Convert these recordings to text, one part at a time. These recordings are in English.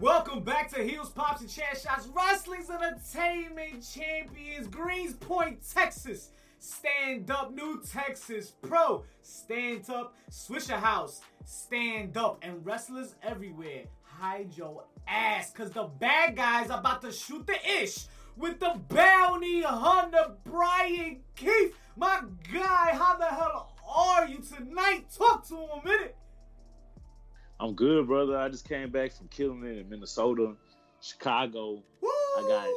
Welcome back to Heels, Pops, and Chair Shots, Wrestling's Entertainment Champions, Greenspoint, Texas. Stand up, New Texas Pro. Stand up, Swishahouse. Stand up, and wrestlers everywhere. Hide your ass, cause the bad guys about to shoot the ish with the bounty hunter, Bryan Keith. My guy, how the hell are you tonight? Talk to him a minute. I'm good, brother. I just came back from killing it in Minnesota, Chicago. Woo! I got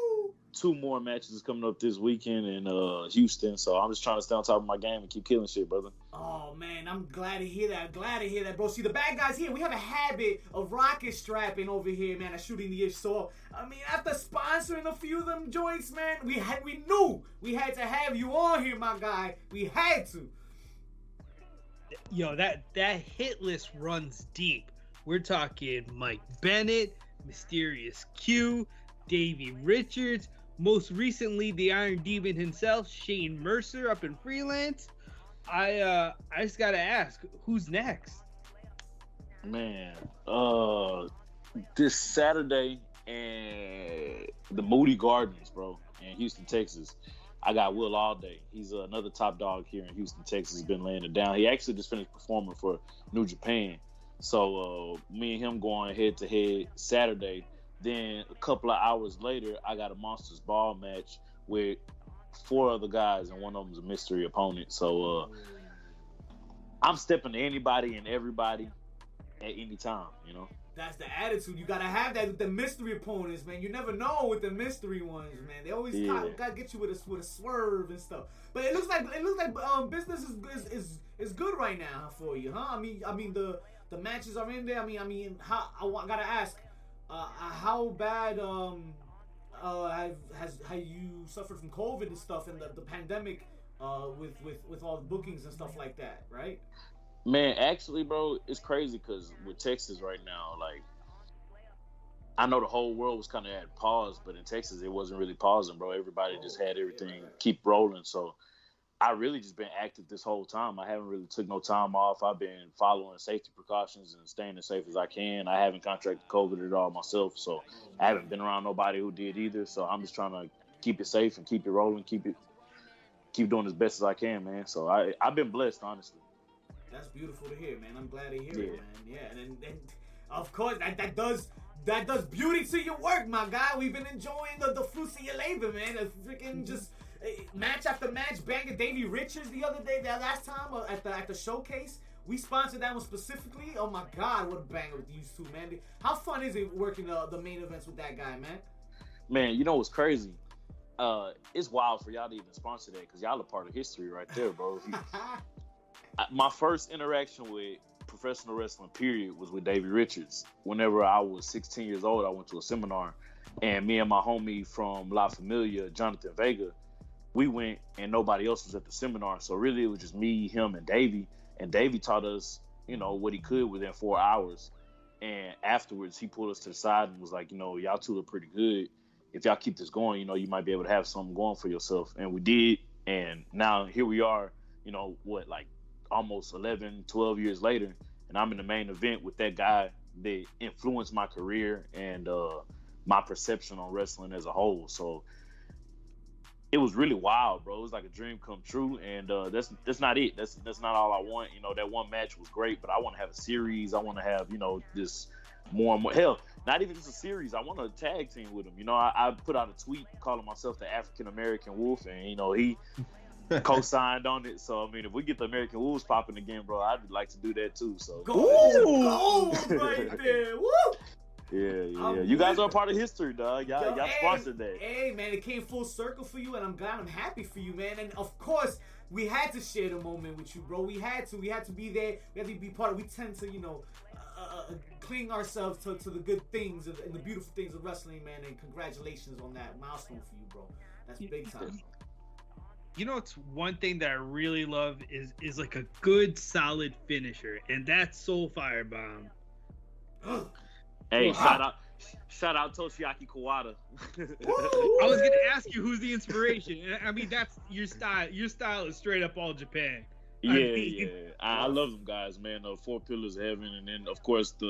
two more matches coming up this weekend in uh, Houston, so I'm just trying to stay on top of my game and keep killing shit, brother. Oh man, I'm glad to hear that. Glad to hear that, bro. See, the bad guys here, we have a habit of rocket strapping over here, man, and shooting the ish. So, I mean, after sponsoring a few of them joints, man, we had we knew we had to have you on here, my guy. We had to. Yo, that that hit list runs deep. We're talking Mike Bennett, Mysterious Q, Davey Richards, most recently the Iron Demon himself, Shane Mercer up in freelance. I uh I just gotta ask, who's next? Man, uh, this Saturday and the Moody Gardens, bro, in Houston, Texas. I got Will Allday. He's uh, another top dog here in Houston, Texas. He's been laying it down. He actually just finished performing for New Japan. So uh, me and him going head to head Saturday. Then a couple of hours later, I got a Monsters Ball match with four other guys, and one of them's a mystery opponent. So uh, I'm stepping to anybody and everybody at any time. You know. That's the attitude. You gotta have that with the mystery opponents, man. You never know with the mystery ones, man. They always Yeah. got, gotta get you with a with a swerve and stuff. But it looks like it looks like um, business is, is is is good right now for you, huh? I mean, I mean the the matches are in there. I mean, I mean, how I wa- gotta ask, uh, how bad um uh have has have you suffered from COVID and stuff and the, the pandemic uh with with with all the bookings and stuff like that, right? Man, actually, bro, it's crazy because with Texas right now, like, I know the whole world was kind of at pause, but in Texas, it wasn't really pausing, bro. Everybody just had everything keep rolling. So I really just been active this whole time. I haven't really took no time off. I've been following safety precautions and staying as safe as I can. I haven't contracted COVID at all myself, so I haven't been around nobody who did either. So I'm just trying to keep it safe and keep it rolling, keep it, keep doing as best as I can, man. So I I've been blessed, honestly. That's beautiful to hear, man. I'm glad to hear Yeah. it, man. Yeah, and, and, and of course that, that does that does beauty to your work, my guy. We've been enjoying the, the fruits of your labor, man. The freaking just eh, match after match, banging Davey Richards the other day, that last time uh, at the at the showcase. We sponsored that one specifically. Oh my God, what a banger with these two, man. How fun is it working uh, the main events with that guy, man? Man, you know what's crazy? Uh, it's wild for y'all to even sponsor that because y'all are part of history right there, bro. If you- My first interaction with professional wrestling, period, was with Davey Richards. Whenever I was 16 years old, I went to a seminar, and me and my homie from La Familia, Jonathan Vega, we went, and nobody else was at the seminar. So really, it was just me, him, and Davey. And Davey taught us, you know, what he could within four hours. And afterwards, he pulled us to the side and was like, you know, y'all two are pretty good. If y'all keep this going, you know, you might be able to have something going for yourself. And we did. And now here we are, you know, what, like almost 11, 12 years later. And I'm in the main event with that guy that influenced my career and uh, my perception on wrestling as a whole. So it was really wild, bro. It was like a dream come true, and uh, that's that's not it. That's that's not all I want. You know, that one match was great, but I want to have a series. I want to have you know this more and more. Hell, not even just a series. I want a tag team with him. You know, I, I put out a tweet calling myself the African American Wolf, and you know he co-signed on it. So I mean, if we get the American Wolves popping again, bro, I'd like to do that too. So Gold, gold right there. Woo! yeah, yeah, I'm you guys with are a part of history, dog. Y'all, Yo, y'all hey, sponsored that. Hey man, it came full circle for you, and I'm glad. I'm happy for you, man. And of course, we had to share the moment with you, bro. We had to. We had to be there. We had to be part of. We tend to, you know, uh, uh, cling ourselves to, to the good things and, and the beautiful things of wrestling, man. And congratulations on that milestone for you, bro. That's big time. You know, it's one thing that I really love is is like a good solid finisher, and that's Soul Fire Firebomb. Hey, Wow. shout out, shout out Toshiaki Kawada. I was gonna ask you who's the inspiration. I mean, that's your style. Your style is straight up all Japan. Yeah, mean, yeah. I, I, love them guys, man. The Four Pillars of Heaven, and then of course the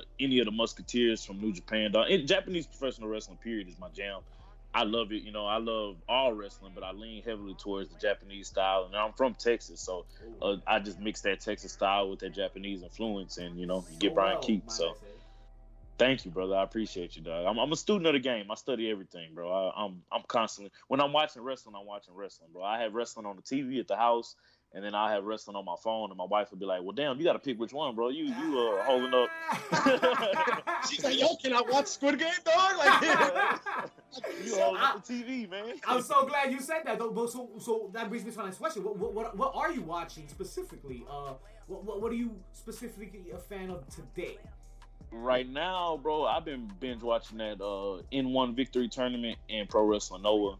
uh, any of the Musketeers from New Japan. Japanese professional wrestling period is my jam. I love it. You know, I love all wrestling, but I lean heavily towards the Japanese style. And I'm from Texas, so uh, I just mix that Texas style with that Japanese influence, and you know, you get Bryan Keith. So. Thank you, brother. I appreciate you, dog. I'm, I'm, a student of the game. I study everything, bro. I, I'm I'm constantly when I'm watching wrestling, I'm watching wrestling, bro. I have wrestling on the TV at the house, and then I have wrestling on my phone, and my wife would be like, "Well, damn, you got to pick which one, bro. You you uh holding up." She's like, "Yo, can I watch Squid Game, dog?" Like, you holding I, up the TV, man. I'm so glad you said that, though. So so that brings me to my next question. What what what are you watching specifically? Uh, what what, what are you specifically a fan of today? Right now, bro, I've been binge watching that uh N1 Victory Tournament and Pro Wrestling Noah.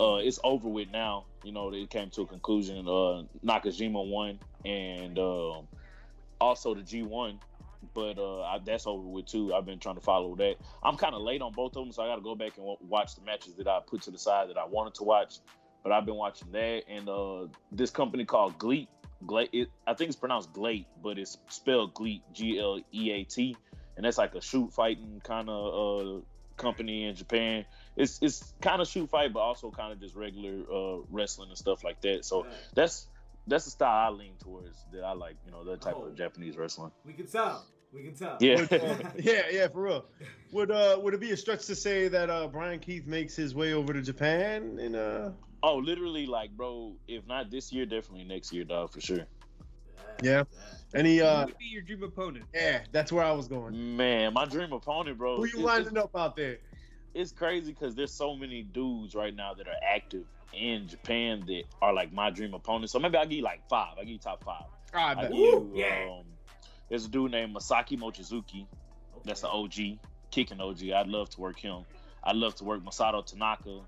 Uh, it's over with now. You know, they came to a conclusion. Uh, Nakajima won, and um, also the G1, but uh, I, that's over with too. I've been trying to follow that. I'm kind of late on both of them, so I got to go back and w- watch the matches that I put to the side that I wanted to watch. But I've been watching that, and uh, this company called GLEAT. GLEAT it, I think it's pronounced GLEAT, but it's spelled GLEAT, G L E A T, and that's like a shoot fighting kind of uh, company in Japan. It's it's kind of shoot fight, but also kind of just regular uh, wrestling and stuff like that. So right. that's that's the style I lean towards. That I like, you know, that type oh, of Japanese wrestling. We can tell. We can tell. Yeah, yeah, yeah, for real. Would uh would it be a stretch to say that uh Bryan Keith makes his way over to Japan and uh? Oh, literally, like, bro. If not this year, definitely next year, dog, for sure. Yeah. Any uh? be your dream opponent? Yeah, that's where I was going. Man, my dream opponent, bro. Who you lining up out there? It's crazy because there's so many dudes right now that are active in Japan that are like my dream opponents. So maybe I'll give you like five. I'll give you top five. I bet. You, yeah. Um, there's a dude named Masaki Mochizuki. That's an OG, kicking OG. I'd love to work him. I'd love to work Masato Tanaka.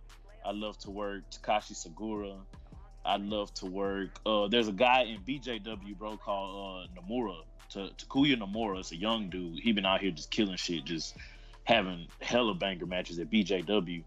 I'd love to work Takashi Sugiura. I'd love to work. Uh, there's a guy in BJW, bro, called uh, Nomura. T- Takuya Nomura. It's a young dude. He been out here just killing shit, just having hella banger matches at BJW.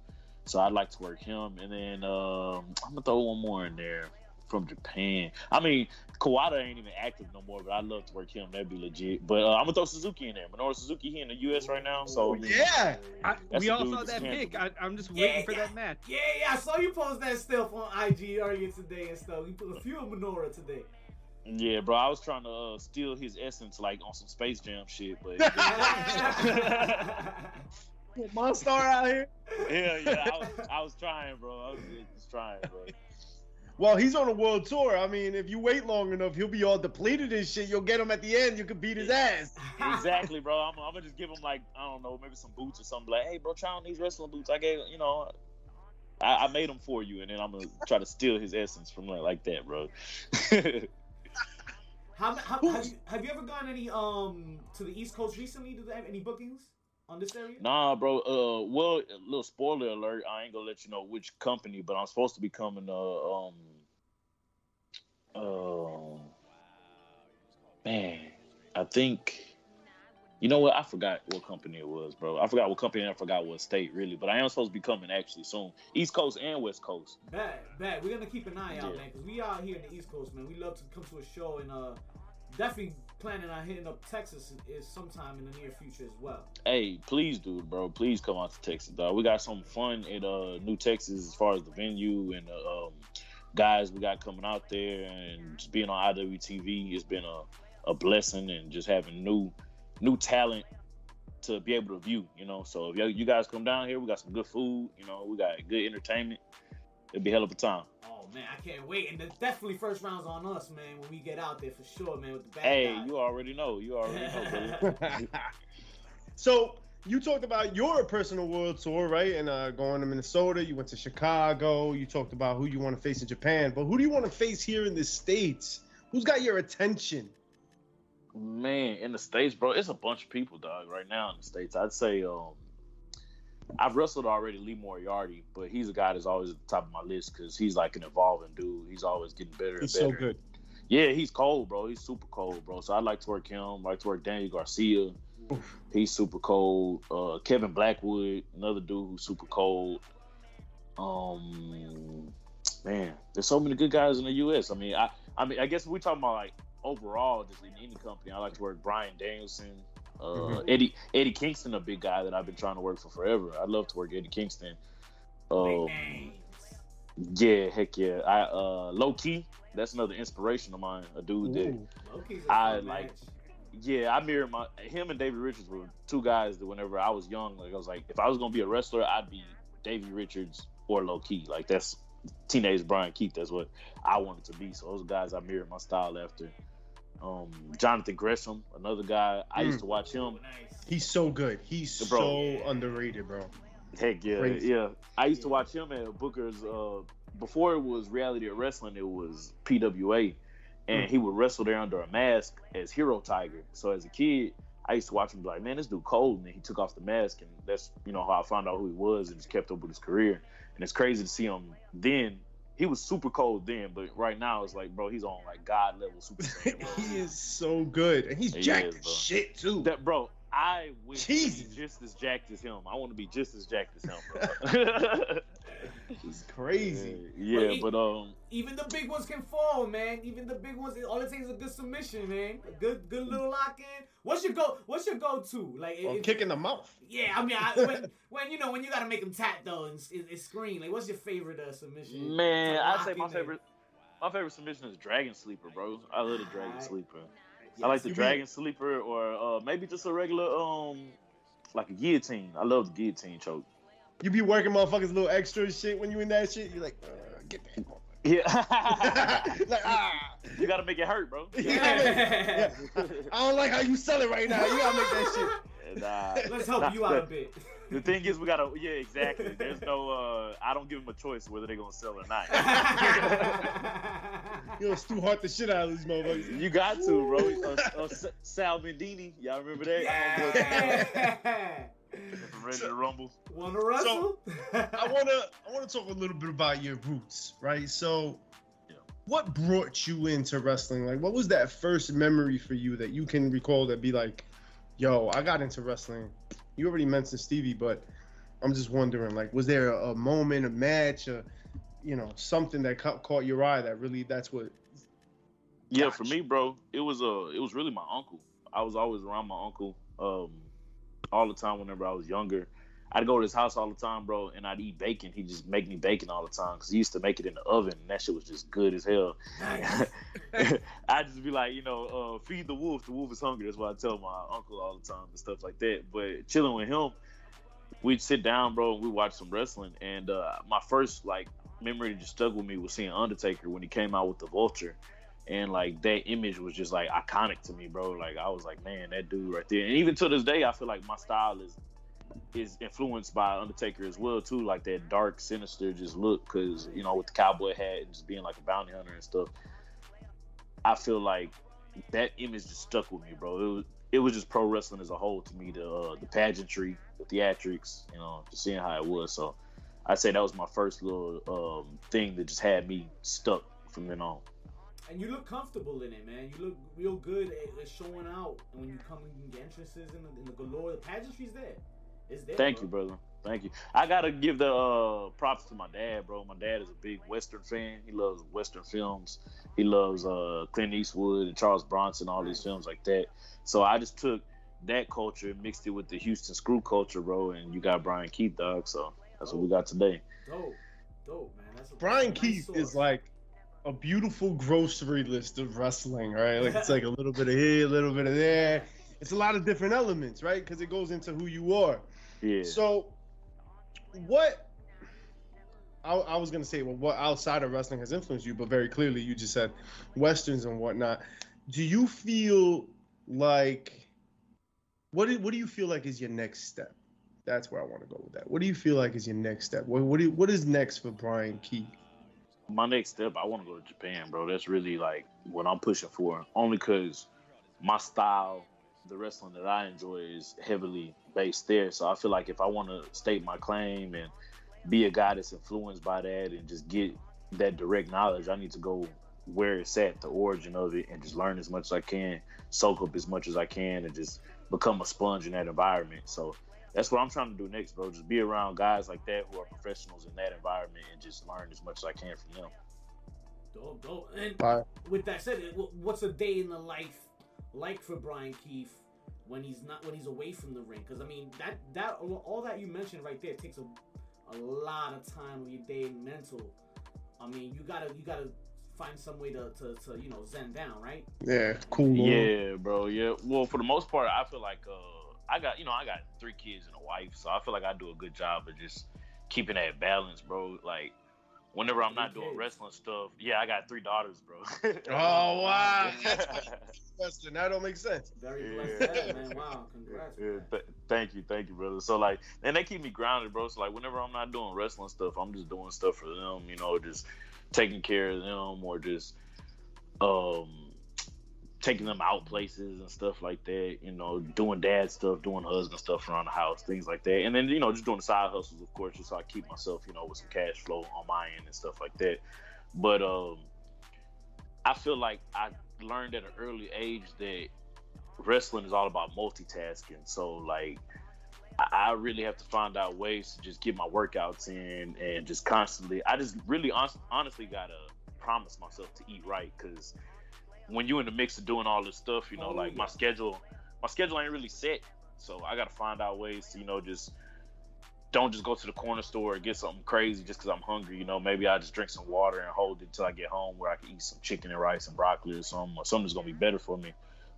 So I'd like to work him, and then um, I'm gonna throw one more in there from Japan. I mean, Kawada ain't even active no more, but I'd love to work him. That'd be legit. But uh, I'm gonna throw Suzuki in there. Minoru Suzuki he in the U.S. right now. So yeah, I, we all saw that pick. I, am just waiting yeah, for yeah, that match. Yeah, yeah. I saw you post that stuff on IG earlier today and stuff. You put a few of Minoru today. Yeah, bro. I was trying to uh, steal his essence, like on some Space Jam shit, but. Monster out here. Yeah, yeah. I was, I was trying, bro. I was just trying, bro. Well, he's on a world tour. I mean, if you wait long enough, he'll be all depleted and shit. You'll get him at the end. You can beat his ass. exactly, bro. I'm, I'm, gonna just give him like I don't know, maybe some boots or something. Like, hey, bro, try on these wrestling boots. I gave, you know, I, I made them for you, and then I'm gonna try to steal his essence from like, like that, bro. how, how have, you, have you ever gone any um to the East Coast recently? Do they have any bookings? on this area? Nah, bro. Uh, well, a little spoiler alert. I ain't gonna let you know which company, but I'm supposed to be coming. Uh, um, uh, man, I think. You know what? I forgot what company it was, bro. I forgot what company. And I forgot what state, really. But I am supposed to be coming actually soon, East Coast and West Coast. Bad, bad. We're gonna keep an eye out, man, because we out here in the East Coast, man. We love to come to a show and uh, definitely planning on hitting up Texas is sometime in the near future as well. Hey, please do, bro. Please come out to Texas, dog. We got some fun at uh, New Texas as far as the venue and uh, um, guys we got coming out there and just being on IWTV. It's been a, a blessing and just having new new talent to be able to view. You know, so if you guys come down here, we got some good food. You know, we got good entertainment. It'd be hell of a time Oh man, I can't wait. And the, definitely first round's on us, man. When we get out there for sure, man. With the bad Hey, guy. you already know. You already know, so you talked about your personal world tour, right? And uh, going to Minnesota, you went to Chicago. You talked about who you want to face in Japan, but who do you want to face here in the states? Who's got your attention? Man, in the states, bro, it's a bunch of people, dog. Right now in the states, I'd say um, I've wrestled already Lee Moriarty, but he's a guy that's always at the top of my list because he's like an evolving dude. He's always getting better and he's better. so good. Yeah, he's cold, bro. He's super cold, bro. So I'd like to work him. I'd like to work Daniel Garcia. Oof. He's super cold. Uh, Kevin Blackwood, another dude who's super cold. Um, man, there's so many good guys in the U.S. I mean, I I mean, I guess we're talking about like overall, just in any company. I like to work Bryan Danielson, uh, Mhm. Eddie Eddie Kingston, a big guy that I've been trying to work for forever. I'd love to work Eddie Kingston. Big Um, yeah, heck yeah. I uh, Low Ki. That's another inspiration of mine. A dude that Ooh. Loki's a I fun like- match. yeah, I mirror my him and Davey Richards were two guys that whenever I was young, like I was like, if I was gonna be a wrestler, I'd be Davey Richards or Low Ki. Like that's teenage Bryan Keith. That's what I wanted to be. So those guys I mirror my style after. Um, Jonathan Gresham, another guy I used to watch him. He's so good. He's Bro. so underrated, bro. Heck yeah, Crazy. yeah. I used to watch him at Booker's. Uh, before it was reality of wrestling, it was PWA, and Mm. he would wrestle there under a mask as Hero Tiger. So as a kid, I used to watch him be like, man, this dude cold, and then he took off the mask, and that's you know how I found out who he was, and just kept up with his career. And it's crazy to see him then. He was super cold then, but right now it's like, bro, he's on like God level super. He is so good, and he's He jacked is, as shit too. That bro, I wish Jesus. just as jacked as him. I want to be just as jacked as him, bro. He's crazy. Yeah, But he- but um, Even the big ones can fall, man. Even the big ones, all it takes is a good submission, man. A good, good little lock in. What's your go? What's your go to? Like, Or if- kick the mouth. yeah, I mean, I, when, when you know when you gotta make them tap though and, and, and scream. Like, what's your favorite uh, submission? man, to I'd say my there? favorite, my favorite submission is Dragon Sleeper, bro. I love the Dragon Alright. Sleeper. Yes. I like the You Dragon Sleeper, or uh, maybe just a regular um, like a guillotine. I love the guillotine choke. You be working motherfuckers little extra shit when you in that shit. You're like, uh, get that. Yeah, like, ah. you gotta make it hurt, bro. Yeah. I don't like how you sell it right now. You gotta make that shit. And, uh, Let's help nah, you out a bit. The thing is, we gotta. Yeah, exactly. There's no. uh I don't give them a choice whether they're gonna sell or not. You know, Stu Hart the shit out of these motherfuckers. you got to, bro. Uh, uh, Sal Bandini, y'all remember that? yeah. From Ready to Rumble. Wanna wrestle? I wanna I wanna talk a little bit about your roots, right? So Yeah. what brought you into wrestling? Like what was that first memory for you that you can recall that be like, yo, I got into wrestling. You already mentioned Stevie, but I'm just wondering, like, was there a, a moment, a match, a you know, something that ca- caught your eye that really that's what Yeah, for Gotcha. me, bro, it was uh it was really my uncle. I was always around my uncle um all the time whenever I was younger. I'd go to his house all the time, bro, and I'd eat bacon. He'd just make me bacon all the time because he used to make it in the oven, and that shit was just good as hell. Nice. I'd just be like, you know, uh, feed the wolf. The wolf is hungry. That's what I tell my uncle all the time and stuff like that. But chilling with him, we'd sit down, bro, and we watch some wrestling. And uh, my first like memory that just stuck with me was seeing Undertaker when he came out with the Vulture. And like that image was just like iconic to me, bro. Like I was like, man, that dude right there. And even to this day, I feel like my style is is influenced by Undertaker as well too, like that dark, sinister just look. Cause you know, with the cowboy hat and just being like a bounty hunter and stuff. I feel like that image just stuck with me, bro. It was it was just pro wrestling as a whole to me. The uh, the pageantry, the theatrics, you know, just seeing how it was. So I'd say that was my first little um, thing that just had me stuck from then on. And you look comfortable in it, man. You look real good at, at showing out. And when you come in the entrances and the, and the galore, the pageantry's there. It's there. Thank bro. you, brother. Thank you. I gotta give the uh, props to my dad, bro. My dad is a big Western fan. He loves Western films. He loves uh, Clint Eastwood and Charles Bronson, all these films like that. So I just took that culture and mixed it with the Houston screw culture, bro. And you got Bryan Keith, dog. So that's what we got today. Dope. Dope, man. That's a, Bryan that's nice Keith sauce. is like a beautiful grocery list of wrestling, right? Like it's like a little bit of here, a little bit of there. It's a lot of different elements, right? Because it goes into who you are. Yeah. So, what? I, I was gonna say, well, what outside of wrestling has influenced you? But very clearly, you just said westerns and whatnot. Do you feel like what? Do, what do you feel like is your next step? That's where I want to go with that. What do you feel like is your next step? What what, do you, what is next for Bryan Keith? My next step, I want to go to Japan, bro. That's really like what I'm pushing for. Only because my style, the wrestling that I enjoy, is heavily based there. So I feel like if I want to state my claim and be a guy that's influenced by that and just get that direct knowledge, I need to go where it's at, the origin of it, and just learn as much as I can, soak up as much as I can, and just become a sponge in that environment. So that's what I'm trying to do next, bro. Just be around guys like that who are professionals in that environment and just learn as much as I can from them. Dope, dope. And Fire. with that said, what's a day in the life like for Bryan Keith when he's not when he's away from the ring? Because I mean that that all that you mentioned right there takes a a lot of time of your day and mental. I mean, you gotta you gotta find some way to, to, to you know zen down, right? Yeah, cool. Yeah, bro. Yeah. Well, for the most part, I feel like uh, I got you know I got three kids and a wife, so I feel like I do a good job of just keeping that balance, bro. Like whenever I'm not doing wrestling stuff, yeah, I got three daughters, bro. Oh wow, that's my question. That don't make sense. Very Yeah. blessed, dad, man. Wow, congrats. Yeah, man. th- thank you, thank you, brother. So like, and they keep me grounded, bro. So like, whenever I'm not doing wrestling stuff, I'm just doing stuff for them, you know, just taking care of them or just um taking them out places and stuff like that. You know, doing dad stuff, doing husband stuff around the house, things like that. And then you know, just doing the side hustles, of course, just so I keep myself, you know, with some cash flow on my end and stuff like that. But um, I feel like I learned at an early age that wrestling is all about multitasking. So like I really have to find out ways to just get my workouts in and just constantly. I just really hon- honestly gotta promise myself to eat right because when you're in the mix of doing all this stuff, you know, Oh, like my oh, schedule, my schedule ain't really set. So I gotta find out ways to, you know, just don't just go to the corner store and get something crazy just because I'm hungry. You know, maybe I just drink some water and hold it till I get home where I can eat some chicken and rice and broccoli or something, or something that's gonna be better for me.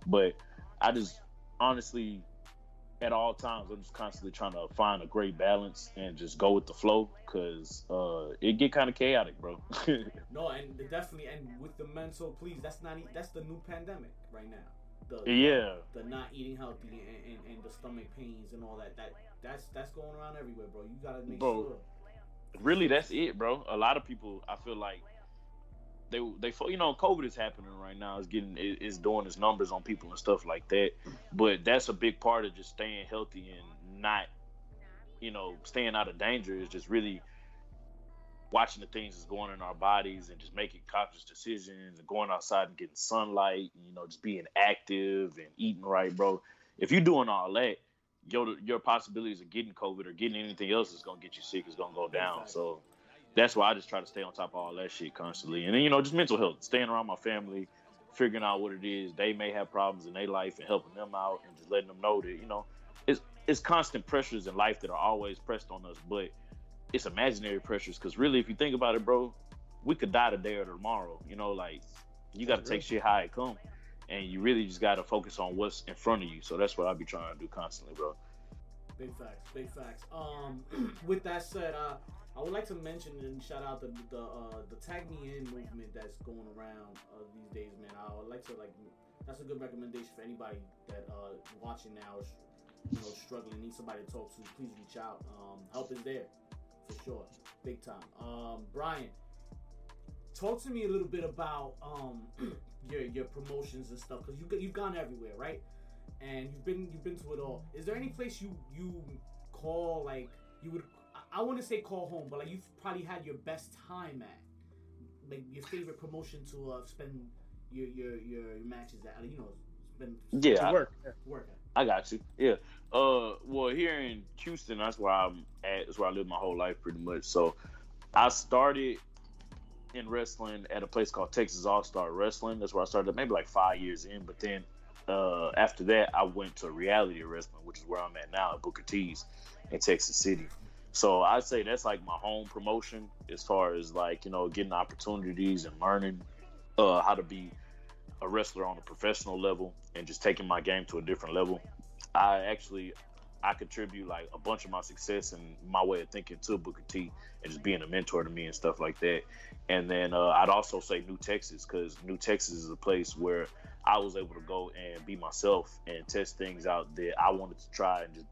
But I just honestly, at all times, I'm just constantly trying to find a great balance and just go with the flow because uh, it get kind of chaotic, bro. No, and definitely, and with the mental, please, that's not that's the new pandemic right now. The, yeah, the not eating healthy and, and, and the stomach pains and all that. That that's that's going around everywhere, bro. You gotta make Bro. sure. really, that's it, bro. A lot of people, I feel like they they you know COVID is happening right now. It's getting it, it's doing its numbers on people and stuff like that. But that's a big part of just staying healthy and not, you know, staying out of danger. Is just really watching the things that's going in our bodies and just making conscious decisions and going outside and getting sunlight. And, you know, just being active and eating right, bro. If you're doing all that, your your possibilities of getting COVID or getting anything else that's gonna get you sick is gonna go down. So that's why I just try to stay on top of all that shit constantly. And then you know, just mental health, staying around my family, figuring out what it is they may have problems in their life and helping them out and just letting them know that you know it's it's constant pressures in life that are always pressed on us, but it's imaginary pressures because really, if you think about it, bro, we could die today or tomorrow. You know, like you got to take shit how it come, and you really just got to focus on what's in front of you. So that's what I be trying to do constantly, bro. Big facts, big facts. Um, with that said, uh, I would like to mention and shout out the the uh, the tag me in movement that's going around uh, these days, man. I would like to like that's a good recommendation for anybody that uh watching now is you know struggling, need somebody to talk to. Please reach out. Um, help is there for sure, big time. Um, Bryan, talk to me a little bit about um your your promotions and stuff because you you've gone everywhere, right? and you've been you've been to it all. Is there any place you you call like you would I, to say call home, but like you've probably had your best time at, like your favorite promotion to uh, spend your your your, matches at, you know, spend Yeah, To I- work. Work at. I got you. Yeah. Uh, well, here in Houston, that's where I'm at. That's where I lived my whole life, pretty much. So, I started in wrestling at a place called Texas All Star Wrestling. That's where I started, maybe like five years in. But then, uh, after that, I went to Reality Wrestling, which is where I'm at now at Booker T's in Texas City. So I'd say that's like my home promotion as far as like you know getting opportunities and learning uh, how to be a wrestler on a professional level and just taking my game to a different level. I actually I contribute like a bunch of my success and my way of thinking to Booker T and just being a mentor to me and stuff like that. And then uh, I'd also say New Texas because New Texas is a place where I was able to go and be myself and test things out that I wanted to try and just.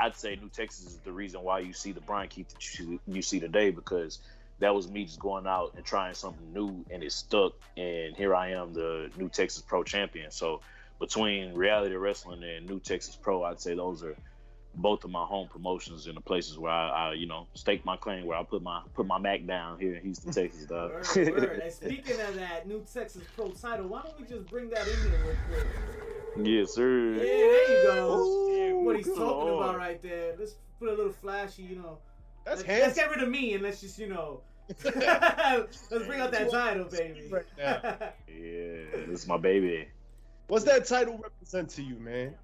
I'd say New Texas is the reason why you see the Bryan Keith that you, you see today because that was me just going out and trying something new and it stuck and here I am the new Texas Pro champion. So between reality wrestling and new Texas Pro, I'd say those are both of my home promotions and the places where I, I you know, stake my claim where I put my put my Mac down here in Houston, Texas, dog. Word, word. And speaking of that new Texas Pro title, why don't we just bring that in there real quick? yes, sir. Yeah, there you go. Ooh, what he's talking Lord. about right there. Let's put a little flashy, you know. That's let's, let's get rid of me and let's just, you know, Let's bring out that title, baby. Right now. Yeah, this is my baby. What's that title represent to you, man?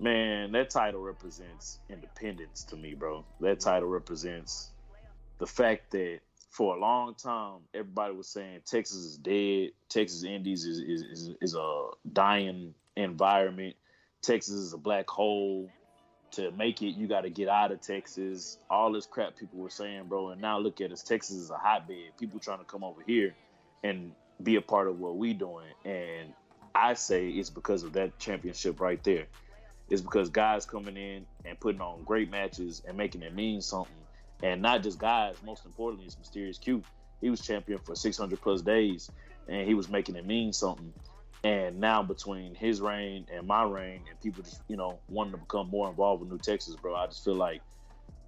Man, that title represents independence to me, bro. That title represents the fact that for a long time, everybody was saying Texas is dead. Texas Indies is is, is, is a dying environment. Texas is a black hole. To make it, you got to get out of Texas. All this crap people were saying, bro. And now look at us. Texas is a hotbed. People trying to come over here and be a part of what we doing. And I say it's because of that championship right there. It's because guys coming in and putting on great matches and making it mean something. And not just guys, most importantly, it's Mysterious Q. He was champion for 600 plus days and he was making it mean something. And now between his reign and my reign, and people just you know wanting to become more involved with New Texas, bro, I just feel like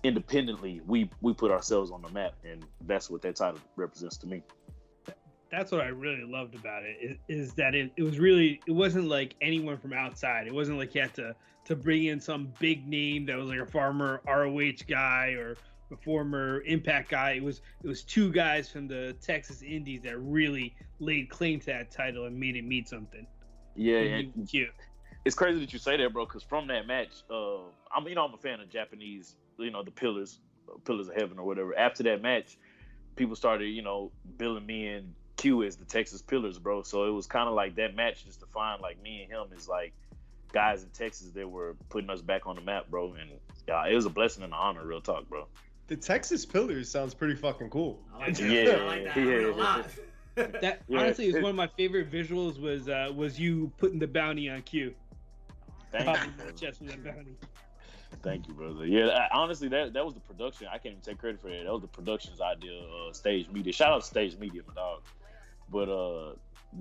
independently we we put ourselves on the map, and that's what that title represents to me. That's what I really loved about it is, is that it, it was really it wasn't like anyone from outside. It wasn't like you had to to bring in some big name that was like a farmer ROH guy or a former Impact guy. It was it was two guys from the Texas Indies that really laid claim to that title and made it mean something. Yeah, And you- it's crazy that you say that, bro. Because from that match, uh, I'm you know I'm a fan of Japanese, you know the Pillars, uh, Pillars of Heaven or whatever. After that match, people started you know billing me and Q as the Texas Pillars, bro. So it was kind of like that match just defined like me and him is like guys in Texas that were putting us back on the map, bro. And yeah, it was a blessing and an honor, real talk, bro. The Texas Pillars sounds pretty fucking cool. I like that. Yeah, I like that yeah, yeah. That Yeah, honestly is one of my favorite visuals was uh was you putting the bounty on Q. Thank you, brother. chest with that bounty. Thank you, brother. Yeah, I- honestly, that that was the production. I can't even take credit for that. That was the production's idea. Uh, Stage Media. Shout out to Stage Media, my dog. But uh,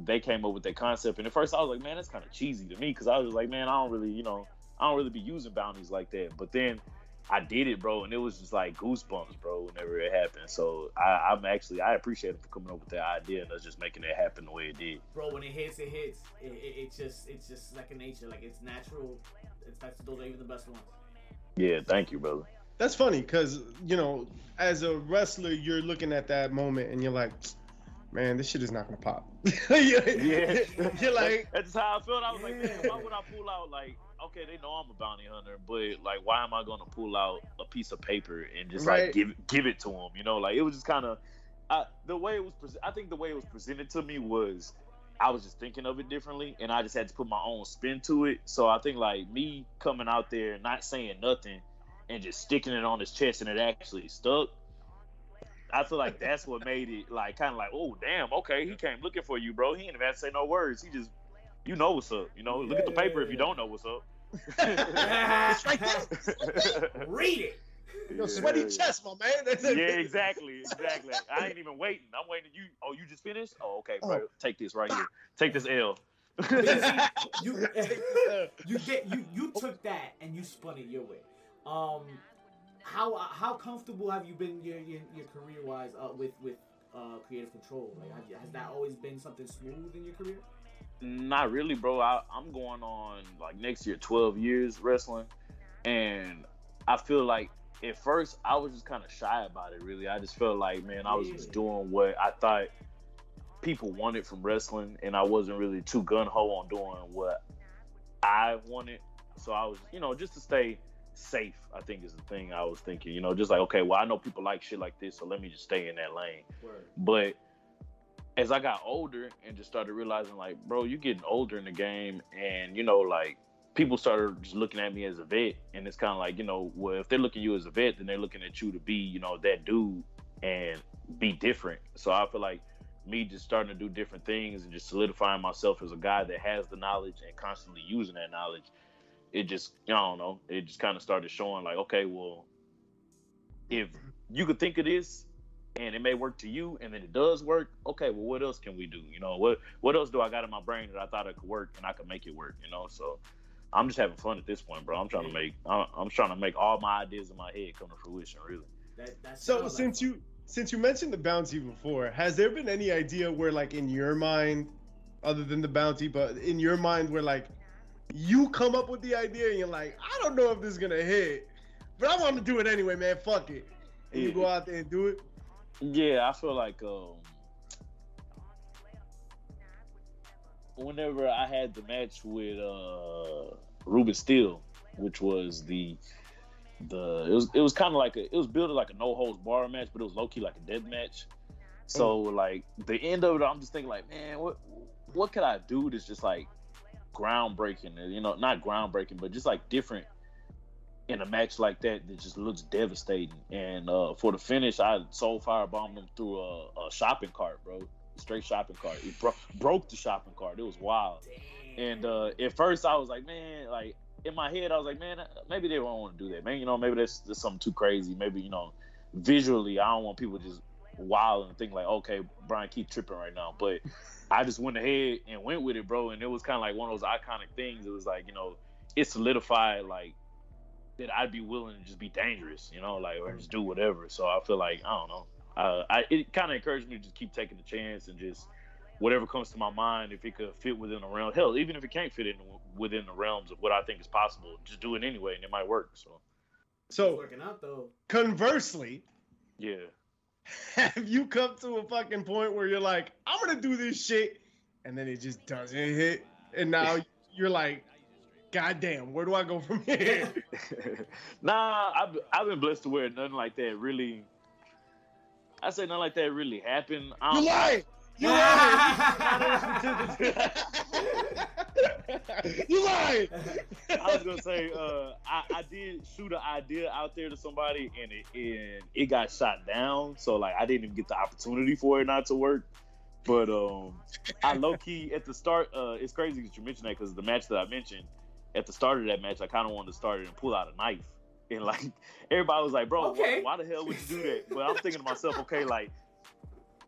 they came up with that concept, and at first I was like, man, that's kind of cheesy to me because I was like, man, I don't really, you know, I don't really be using bounties like that. But then I did it, bro, and it was just like goosebumps, bro, whenever it happened. So I, I'm actually I appreciate it for coming up with that idea and us just making it happen the way it did. Bro, when it hits, it hits. It, it, it just it's just second nature. Like it's natural. It's that's those are even the best ones. Yeah, thank you, brother. That's funny because you know, as a wrestler, you're looking at that moment and you're like, man, this shit is not gonna pop. you're, Yeah, you're like, that's how I felt. I was like, man, why would I pull out like, okay, they know I'm a bounty hunter, but like, why am I gonna pull out a piece of paper and just Right. like give give it to them? You know, like it was just kind of, the way it was. Pre- I think the way it was presented to me was, I was just thinking of it differently, and I just had to put my own spin to it. So I think like me coming out there not saying nothing and just sticking it on his chest and it actually stuck. I feel like that's what made it like kind of like, oh damn, okay, he came looking for you, bro. He ain't even have to say no words. He just, you know what's up. You know, look at the paper yeah, if you don't know what's up. it's right there. Read it. Your sweaty chest, my man. Yeah, exactly, exactly. I ain't even waiting. I'm waiting. You, oh, you just finished? Oh, okay, bro. Oh. Take this right here. Take this L. You you get you you took that and you spun it your way. Um, how how comfortable have you been your your, your career wise uh, with with uh, creative control? Like, have has that always been something smooth in your career? Not really, bro. I, I'm going on like next year, 12 years wrestling, and I feel like at first I was just kind of shy about it. Really, I just felt like, man, I was just doing what I thought people wanted from wrestling, and I wasn't really too gun ho on doing what I wanted. So I was, you know, just to stay safe. I think is the thing I was thinking. You know, just like okay, well, I know people like shit like this, so let me just stay in that lane. Word. But as I got older and just started realizing, like, bro, you're getting older in the game, and you know, like, people started just looking at me as a vet, and it's kind of like, you know, well, if they're looking at you as a vet, then they're looking at you to be, you know, that dude and be different. So I feel like me just starting to do different things and just solidifying myself as a guy that has the knowledge and constantly using that knowledge. It just, I don't know, it just kind of started showing, like, okay, well, if you could think of this and it may work to you and then it does work okay well what else can we do? You know what what else do i got in my brain that i thought it could work and i could make it work you know? So i'm just having fun at this point bro. I'm trying to make i'm, I'm trying to make all my ideas in my head come to fruition really. That, that So sounds since like you since you mentioned the bounty before, has there been any idea where like in your mind, other than the bounty, but in your mind where like you come up with the idea and you're like, I don't know if this is gonna hit, but I want to do it anyway, man. Fuck it. And you go out there and do it. Yeah, I feel like um, whenever I had the match with uh, Ruben Steele, which was the the it was it was kind of like a it was built like a no holds bar match, but it was low key like a dead match. So like the end of it, I'm just thinking like, man, what what could I do that's just like groundbreaking? You know, not groundbreaking, but just like different in a match like that that just looks devastating. And uh, for the finish, I soul firebombed him through a, a shopping cart, bro. Straight shopping cart. Bro- broke the shopping cart. It was wild. And uh, at first, I was like, man, like in my head, I was like, man, maybe they won't want to do that, man. You know, maybe that's, that's something too crazy. Maybe you know, visually, I don't want people just wild and think like, okay, Bryan, keep tripping right now. But I just went ahead and went with it, bro. And it was kind of like one of those iconic things. It was like, you know, it solidified like that I'd be willing to just be dangerous, you know, like or just do whatever. So I feel like I don't know. Uh, I it kind of encouraged me to just keep taking the chance and just whatever comes to my mind, if it could fit within the realm, hell, even if it can't fit in within the realms of what I think is possible, just do it anyway, and it might work. So, So working out though. conversely, yeah, have you come to a fucking point where you're like, I'm gonna do this shit, and then it just doesn't hit, and now you're like, God damn, where do I go from here? nah, I've I've been blessed to where nothing like that really. I say nothing like that really happened. You don't- lying. You lying. You lying. I was gonna say, uh, I, I did shoot an idea out there to somebody, and it and it got shot down. So like, I didn't even get the opportunity for it not to work. But um, I low key at the start. Uh, it's crazy that you mentioned that because the match that I mentioned at the start of that match, I kind of wanted to start it and pull out a knife, and like everybody was like, "Bro, Okay. why, why the hell would you do that?" But I'm thinking to myself, okay, like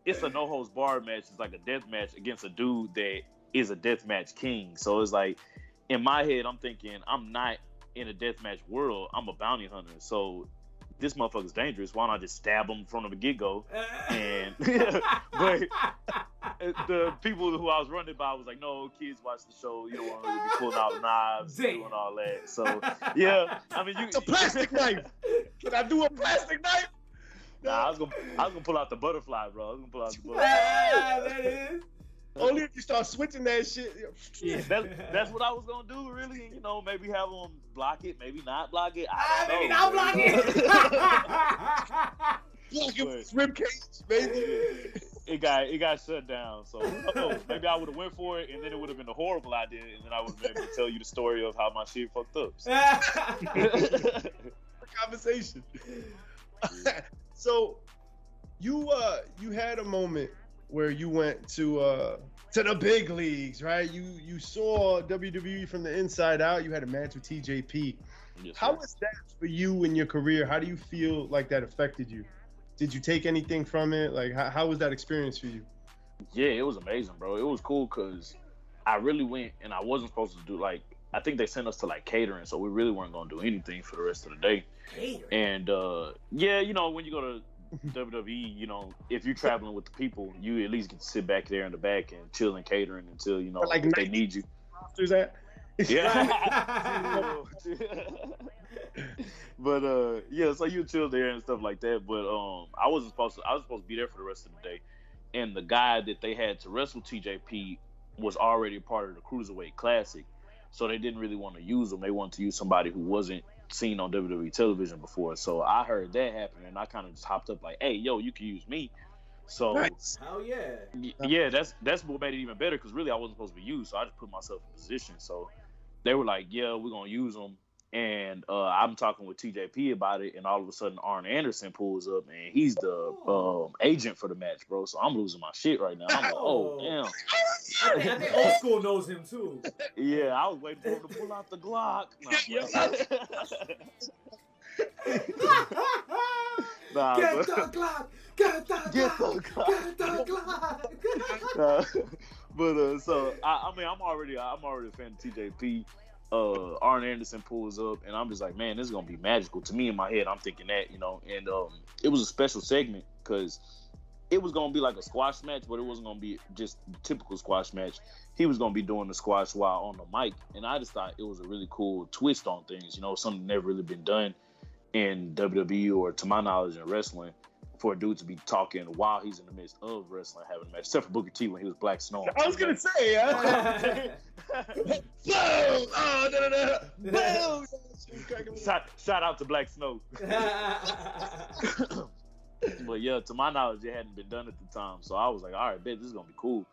it's a no holds barred match. It's like a death match against a dude that is a death match king. So it's like in my head, I'm thinking I'm not in a deathmatch world. I'm a bounty hunter. So this motherfucker's dangerous. Why not just stab him from the get go? And but the people who I was running by was like, no, kids watch the show. You don't want to really be pulling out knives and Damn. doing all that. So yeah, I mean, you. It's a plastic knife. Can I do a plastic knife? Nah, I was gonna, I was gonna pull out the butterfly, bro. I was gonna pull out the butterfly. Ah, that is. Only if you start switching that shit. Yeah, that's that's what I was gonna do, really. You know, maybe have them block it, maybe not block it. Ah, I don't maybe know, not block it. Block it with rib cage, baby. it got it got shut down. So who knows? maybe I would have went for it, and then it would have been a horrible idea, and then I would have been able to tell you the story of how my shit fucked up. So. Conversation. so, you uh, you had a moment where you went to uh to the big leagues, right? You you saw WWE from the inside out. You had a match with TJP. Yes, How was that for you in your career? How do you feel like that affected you? Did you take anything from it? Like, how, how was that experience for you? Yeah, it was amazing, bro. It was cool because I really went and I wasn't supposed to do like I think they sent us to like catering, so we really weren't gonna do anything for the rest of the day. And uh yeah, you know, when you go to WWE, you know, if you're traveling with the people, you at least get to sit back there in the back and chill and catering until you know like, if they need you. Rosters at? Yeah. but uh yeah, so you chill there and stuff like that. But um I wasn't supposed to I was supposed to be there for the rest of the day. And the guy that they had to wrestle TJP was already part of the Cruiserweight Classic. So they didn't really want to use him. They wanted to use somebody who wasn't seen on WWE television before. So I heard that happen and I kind of just hopped up like, hey, yo, you can use me. So Nice. Hell yeah. Y- yeah, that's that's what made it even better because really I wasn't supposed to be used, so I just put myself in position. So they were like, "Yeah, we're gonna use them," and uh, I'm talking with TJP about it, and all of a sudden Arn Anderson pulls up, and he's the um, agent for the match, bro. So I'm losing my shit right now. I'm like, "Oh damn!" I think, I think old school knows him too. Yeah, I was waiting for him to pull out the Glock. Nah, Get the Glock! Get the Get the Glock! Get the Glock! Uh, but uh, so I, I mean, I'm already I'm already a fan of TJP. Uh, Arn Anderson pulls up, and I'm just like, man, this is gonna be magical. To me, in my head, I'm thinking that, you know. And um, it was a special segment because it was gonna be like a squash match, but it wasn't gonna be just typical squash match. He was gonna be doing the squash while on the mic, and I just thought it was a really cool twist on things. You know, something never really been done in WWE or, to my knowledge, in wrestling for a dude to be talking while he's in the midst of wrestling, having a match, except for Booker T when he was Black Snow. I was gonna say, yeah. Boom! Oh, no, no, no. Boom! shout, shout out to Black Snow. but yeah, to my knowledge, it hadn't been done at the time. So I was like, all right, bet this is gonna be cool.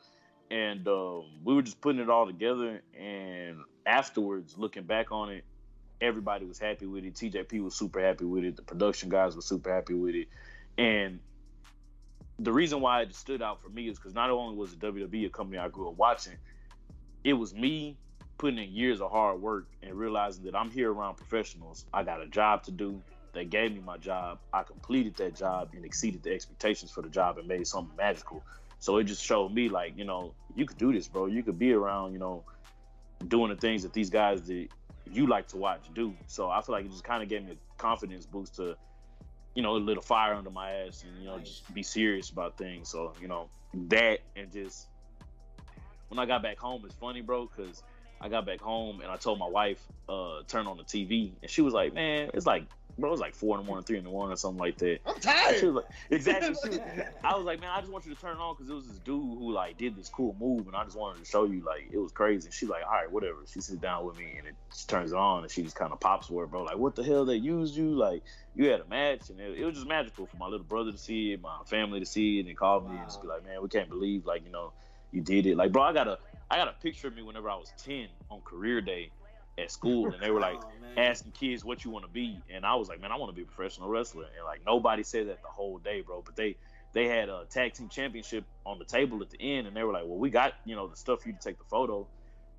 And um, we were just putting it all together. And afterwards, looking back on it, everybody was happy with it. TJP was super happy with it. The production guys were super happy with it. And the reason why it stood out for me is because not only was the WWE a company I grew up watching, it was me putting in years of hard work and realizing that I'm here around professionals. I got a job to do. They gave me my job. I completed that job and exceeded the expectations for the job and made something magical. So it just showed me like, you know, you could do this, bro. You could be around, you know, doing the things that these guys that you like to watch do. So I feel like it just kind of gave me a confidence boost to, you know, a little fire under my ass and, you know, just be serious about things. So, you know, that and just when I got back home, it's funny, bro, because I got back home and I told my wife, uh, turn on the TV, and she was like, "Man, it's like, bro, it was like four in the morning, three in the morning, or something like that." I'm tired. She was like, exactly. She was, I was like, "Man, I just want you to turn it on because it was this dude who like did this cool move, and I just wanted to show you like it was crazy." She's like, "All right, whatever." She sits down with me and it just turns it on, and she just kind of pops for it, bro. Like, what the hell? They used you? Like, you had a match, and it, it was just magical for my little brother to see it, my family to see it, and call me and just be like, "Man, we can't believe like you know." You did it, like, bro. I got a I got a picture of me whenever I was 10 on career day at school, and they were like Oh, asking kids what you want to be, and I was like, man, I want to be a professional wrestler, and like nobody said that the whole day, bro. But they they had a tag team championship on the table at the end, and they were like, well, we got you know the stuff for you to take the photo.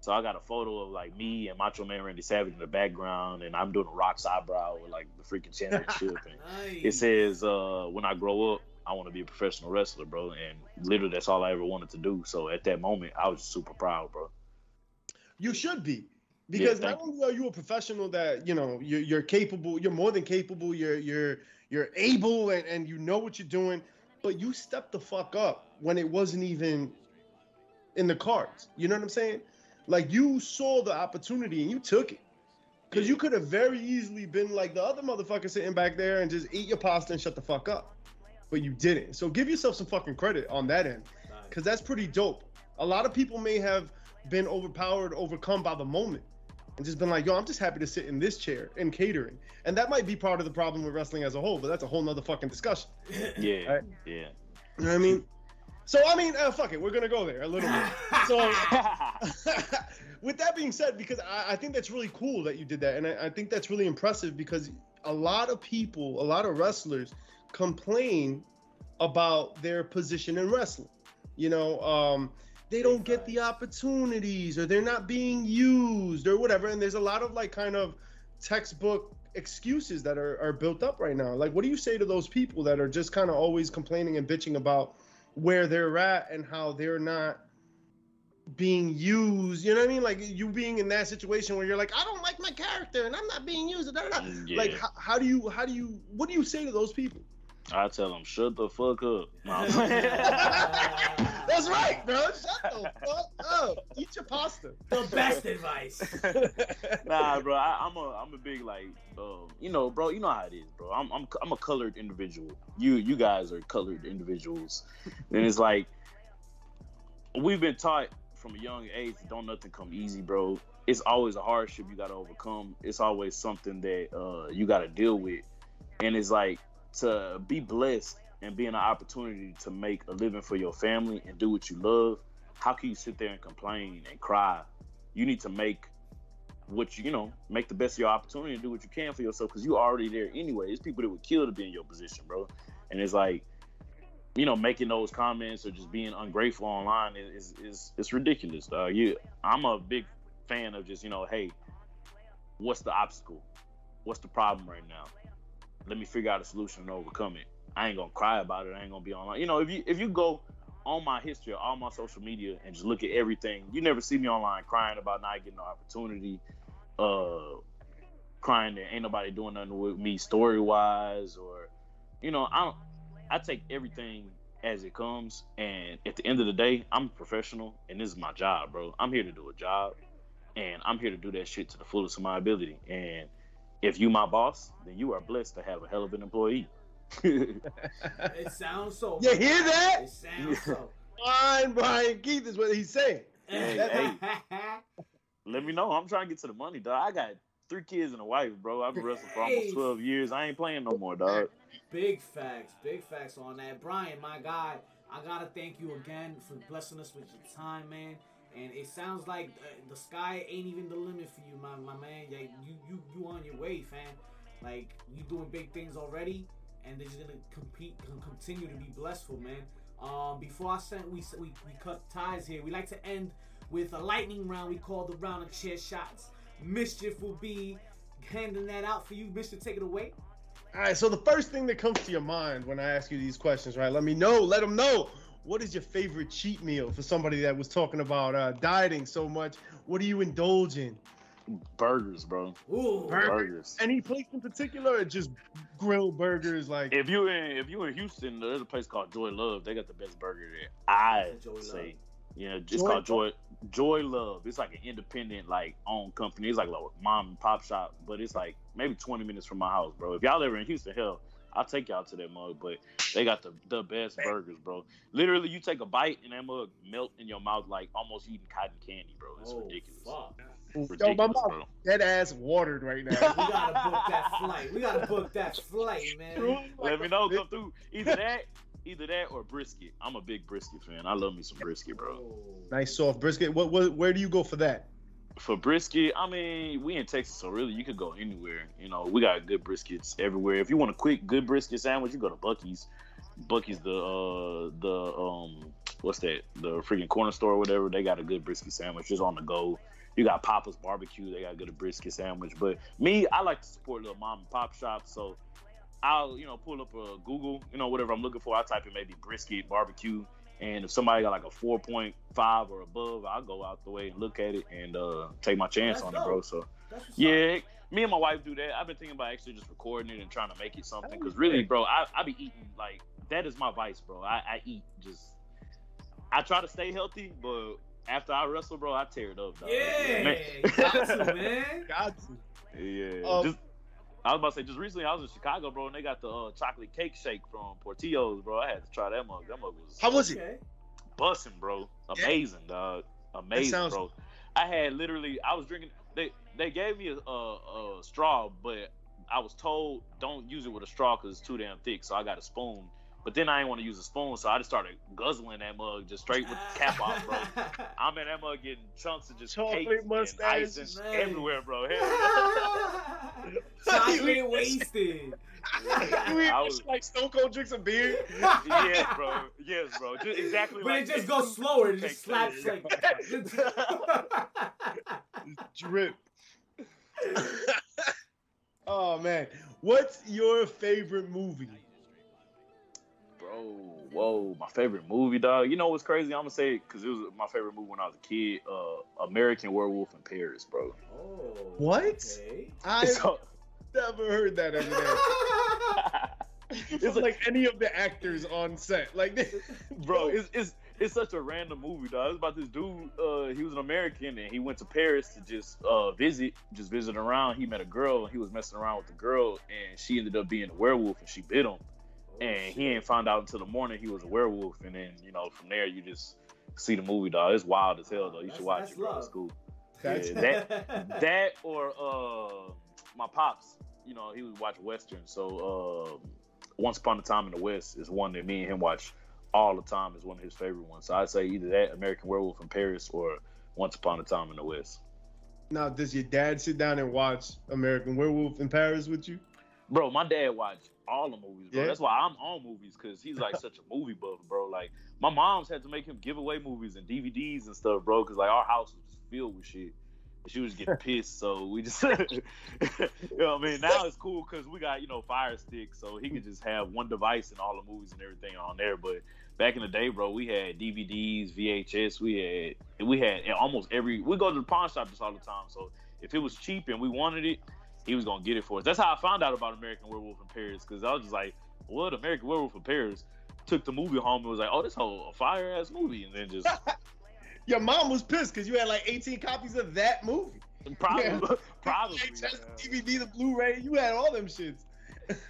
So I got a photo of like me and Macho Man Randy Savage in the background, and I'm doing a Rock's eyebrow with like the freaking championship, and it says uh, when I grow up, I want to be a professional wrestler, bro. And literally, that's all I ever wanted to do. So at that moment, I was super proud, bro. You should be. Because Yeah, not thank only are you a professional that, you know, you're, you're capable, you're more than capable, you're you're you're able and, and you know what you're doing, but you stepped the fuck up when it wasn't even in the cards. You know what I'm saying? Like you saw the opportunity and you took it. Cause you could have very easily been like the other motherfucker sitting back there and just eat your pasta and shut the fuck up. But you didn't. So give yourself some fucking credit on that end because that's pretty dope. A lot of people may have been overpowered, overcome by the moment, and just been like, "Yo, I'm just happy to sit in this chair in catering," and that might be part of the problem with wrestling as a whole. But that's a whole nother fucking discussion. Yeah, Right. yeah. You know what I mean? So I mean, uh, fuck it, we're gonna go there a little bit. So with that being said, because I, I think that's really cool that you did that, and I, I think that's really impressive because a lot of people, a lot of wrestlers, complain about their position in wrestling. You know, um, they don't get the opportunities, or they're not being used, or whatever. And there's a lot of like kind of textbook excuses that are, are built up right now. Like, what do you say to those people that are just kind of always complaining and bitching about where they're at and how they're not being used? You know what I mean? Like you being in that situation where you're like, I don't like my character and I'm not being used. Da. Mm, yeah. Like, how, how do you, how do you, what do you say to those people? I tell them, shut the fuck up. That's right, bro. Shut the fuck up. Eat your pasta. the best advice. nah, bro. I, I'm a I'm a big like um, you know, bro. You know how it is, bro. I'm I'm I'm a colored individual. You you guys are colored individuals, and it's like we've been taught from a young age that don't nothing come easy, bro. It's always a hardship you got to overcome. It's always something that uh, you got to deal with, and it's like to be blessed and be an opportunity to make a living for your family and do what you love. How can you sit there and complain and cry? You need to make what you you know make the best of your opportunity and do what you can for yourself because you're already there anyway. There's people that would kill to be in your position, bro. And it's like, you know, making those comments or just being ungrateful online is is, is it's ridiculous. Dog. You, I'm a big fan of just you know, hey, what's the obstacle? What's the problem right now? Let me figure out a solution and overcome it. I ain't gonna cry about it. I ain't gonna be online. You know, if you if you go on my history, all my social media, and just look at everything, you never see me online crying about not getting no opportunity, uh, crying that ain't nobody doing nothing with me story wise, or you know, I don't. I take everything as it comes, and at the end of the day, I'm a professional, and this is my job, bro. I'm here to do a job, and I'm here to do that shit to the fullest of my ability. And if you my boss, then you are blessed to have a hell of an employee. It sounds so. You hear that? It sounds so. Fine, Bryan Keith is what he's saying. Hey, Let me know. I'm trying to get to the money, dog. I got three kids and a wife, bro. I've been wrestling for almost 12 years. I ain't playing no more, dog. Big facts, big facts on that. Bryan, my guy, I gotta thank you again for blessing us with your time, man. And it sounds like uh, the sky ain't even the limit for you, my, my man. Yeah, you you you on your way, fam. Like you doing big things already, and they're just gonna compete, con- continue to be blessful, man. Um, before I sent, we we we cut ties here. We like to end with a lightning round. We call the round of chair shots. Mischief will be handing that out for you, Mister. Take it away. All right, so the first thing that comes to your mind when I ask you these questions, right? Let me know. Let them know. What is your favorite cheat meal for somebody that was talking about uh, dieting so much? What do you indulge in? Burgers, bro. Ooh. Burger. Burgers. Any place in particular, or just grilled burgers? Like, If you in if you in Houston, there's a place called Joy Love. They got the best burger there. I Joy Love. say, yeah, it's Joy called Joy Joy Love. It's like an independent, like owned company. It's like a mom and pop shop, but it's like maybe 20 minutes from my house, bro. If y'all ever in Houston, hell, I'll take y'all to that mug. But they got the the best burgers, bro. Literally, you take a bite and that mug melt in your mouth like almost eating cotton candy, bro. It's Oh, ridiculous. fuck. yo, my Ridiculous, mouth bro. dead ass watered right now. We gotta book that flight. We gotta book that flight, man. Let me know. Come through. Either that, either that or brisket. I'm a big brisket fan. I love me some brisket, bro. Oh. Nice soft brisket. What, what? Where do you go for that? For brisket, I mean, we in Texas, so really you could go anywhere. You know, we got good briskets everywhere. If you want a quick good brisket sandwich, you go to Buc-ee's. Buc-ee's the uh the um what's that? The freaking corner store or whatever. They got a good brisket sandwich just on the go. You got Pappas barbecue, they got a good brisket sandwich. But me, I like to support little mom and pop shops, so I'll, you know, pull up a Google, you know, whatever I'm looking for. I type in maybe brisket barbecue. And if somebody got like a 4.5 or above, I'll go out the way and look at it and uh, take my chance That's on it, bro. So That's what's yeah, me and my wife do that. I've been thinking about actually just recording it and trying to make it something. Cause really, bro, I, I be eating like that is my vice, bro. I, I eat just. I try to stay healthy, but after I wrestle, bro, I tear it up. Dog. Yeah, Man. got to, man. Got to. yeah. Um, just, I was about to say, just recently I was in Chicago, bro, and they got the uh, chocolate cake shake from Portillo's, bro. I had to try that mug. That mug was How was it? Okay. busting, bro. Yeah. Amazing, dog. Amazing, sounds- bro. I had literally, I was drinking. They they gave me a, a, a straw, but I was told don't use it with a straw because it's too damn thick. So I got a spoon. But then I didn't want to use a spoon, so I just started guzzling that mug just straight with the cap off, bro. I'm in that mug getting chunks of just Chocolate cake and mustache, ice and everywhere, bro. Hell yeah. Chocolate wasted. you eat I was- like Stone Cold drinks a beer. yes, bro. Yes, bro. Just exactly But like it just goes slower. It just slaps like. Drip. oh man, what's your favorite movie? Bro, whoa, my favorite movie, dog. You know what's crazy? I'm gonna say because it was my favorite movie when I was a kid. Uh, American Werewolf in Paris, bro. Oh, What? okay. I've So, never heard that as an it's It's like, like any of the actors on set. Like, this. bro, it's, it's it's such a random movie, dog. It's about this dude. Uh, he was an American and he went to Paris to just uh visit, just visit around. He met a girl and he was messing around with the girl, and she ended up being a werewolf and she bit him. And he ain't found out until the morning he was a werewolf, and then you know from there you just see the movie, dog. It's wild as hell, though. You That's- should watch that's it, bro. It's love. cool. That's- Yeah, That or uh, my pops, you know, he would watch westerns. So uh, Once Upon a Time in the West is one that me and him watch all the time. Is one of his favorite ones. So I'd say either that American Werewolf in Paris or Once Upon a Time in the West. Now, does your dad sit down and watch American Werewolf in Paris with you? Bro, my dad watched all the movies, bro. Yeah? That's why I'm on movies because he's like such a movie buff, bro. Like my mom's had to make him give away movies and DVDs and stuff, bro, because like our house was filled with shit. And She was getting pissed, so we just, you know, what I mean, now it's cool because we got you know Fire Stick, so he could just have one device and all the movies and everything on there. But back in the day, bro, we had DVDs, VHS, we had we had almost every. We go to the pawn shop just all the time, so if it was cheap and we wanted it, he was gonna get it for us. That's how I found out about American Werewolf in Paris because I was just like, "What American Werewolf in Paris?" Took the movie home and was like, "Oh, this whole fire ass movie," and then just Your mom was pissed because you had like 18 copies of that movie. probably, Yeah. probably, VHS, yeah. DVD, the Blu-ray, you had all them shits.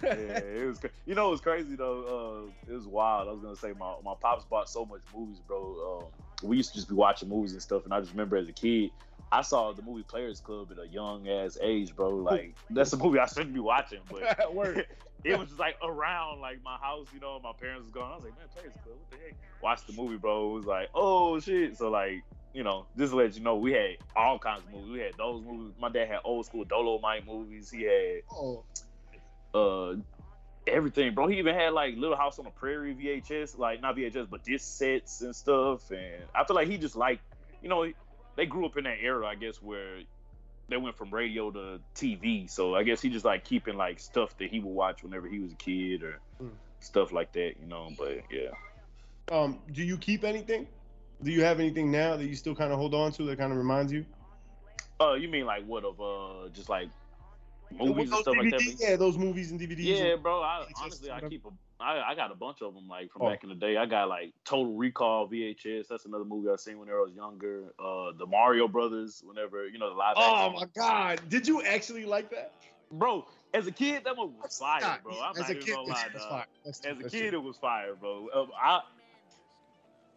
yeah, it was. You know, it was crazy though. Uh, it was wild. I was gonna say my my pops bought so much movies, bro. Um, we used to just be watching movies and stuff, and I just remember as a kid, I saw the movie Players Club at a young ass age, bro. Like that's a movie I shouldn't be watching, but it was just like around like my house, you know. My parents was going. I was like, man, Players Club, what the heck? Watched the movie, bro. It was like, oh shit. So like. You know, just to let you know, we had all kinds of movies. We had those movies. My dad had old school Dolomite movies. He had Oh, uh everything, bro. He even had like Little House on the Prairie VHS, like not VHS, but disc sets and stuff. And I feel like he just like, you know, they grew up in that era, I guess, where they went from radio to TV. So I guess he just like keeping like stuff that he would watch whenever he was a kid or Mm. stuff like that, you know. But yeah, um, do you keep anything? Do you have anything now that you still kind of hold on to that kind of reminds you? uh, you mean like what of uh, just like movies and stuff like that? Yeah, those movies and DVDs. Yeah, bro. I, honestly, I keep a. I, I got a bunch of them like from Oh. back in the day. I got like Total Recall VHS. That's another movie I seen when I was younger. Uh, the Mario Brothers. Whenever you know the live. Oh action my god, did you actually like that? bro! As a kid, that movie was fire, bro. I'm as not a even kid, gonna lie, dog. fire. That's true, As a that's kid, true. it was fire, bro. Um, I.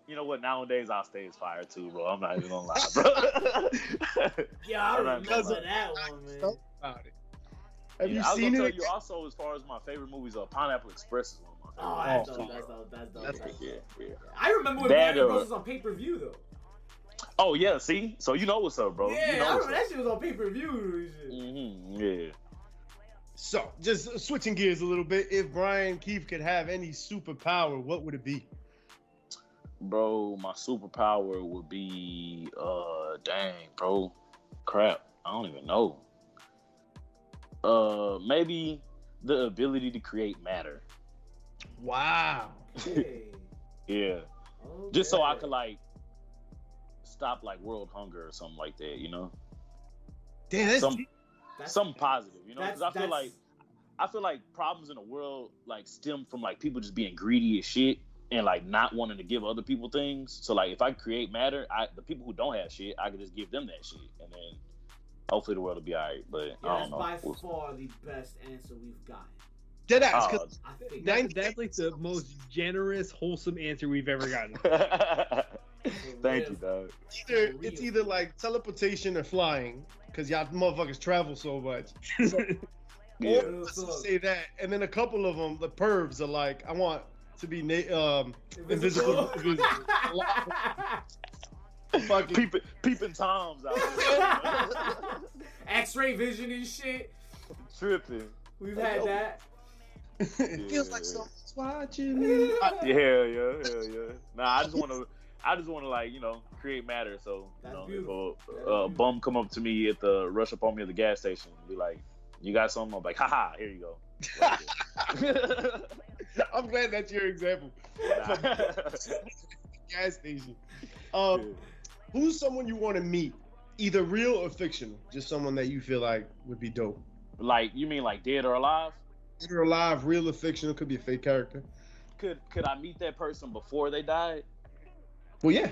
You know what? Nowadays, I'll stay as fire too, bro. I'm not even gonna lie, bro. Yeah, I Alright, remember because of- that one, man. Talk about it. Have Yeah, you I was seen gonna it? tell you also, as far as my favorite movies, uh, Pineapple Express is one of my Oh, favorites. that's Oh, dope. That's dope. That's dope. That's That's yeah, dope. yeah. I remember when That, Mario Bros was on pay per view though. Oh yeah, see, so you know what's up, bro. yeah, you know I what's remember that shit was on pay per view. Mm-hmm. Yeah. So, just switching gears a little bit. If Bryan Keith could have any superpower, what would it be? Bro, my superpower would be uh dang, bro. Crap. I don't even know. Uh maybe the ability to create matter. Wow. Okay. Yeah. Just so I could like stop like world hunger or something like that, you know? Damn, that's Some. That's- something positive, you know? Because I feel like I feel like problems in the world like stem from like people just being greedy as shit and like not wanting to give other people things. So like if I create matter, I the people who don't have shit, I could just give them that shit, and then hopefully the world will be alright. But Yeah, I that's don't by know. We'll- far the best answer we've gotten. Dead ass. Oh, 'cause That, that's like the most generous, wholesome answer we've ever gotten. Thank you, dog. either, it's either like teleportation or flying, because y'all motherfuckers travel so much. Yeah. Or let's say that, and then a couple of them, the pervs are like, I want to be na- um invisible. fucking Peeping, peeping toms out. X-ray vision and shit. Tripping. We've had that. It feels like someone's watching me. I- Yeah, yeah, yeah, yeah. Nah, I just want to. I just want to like you know create matter. So you That's know, if a, a bum come up to me at the rush up on me at the gas station, and be like, "You got something?" I'm like, "Haha, here you go." I'm glad that's your example. Nah. Gas station. Um, who's someone you want to meet, either real or fictional? Just someone that you feel like would be dope. like you mean like dead or alive? Either alive, real or fictional, could be a fake character. Could could I meet that person before they died? Well, yeah.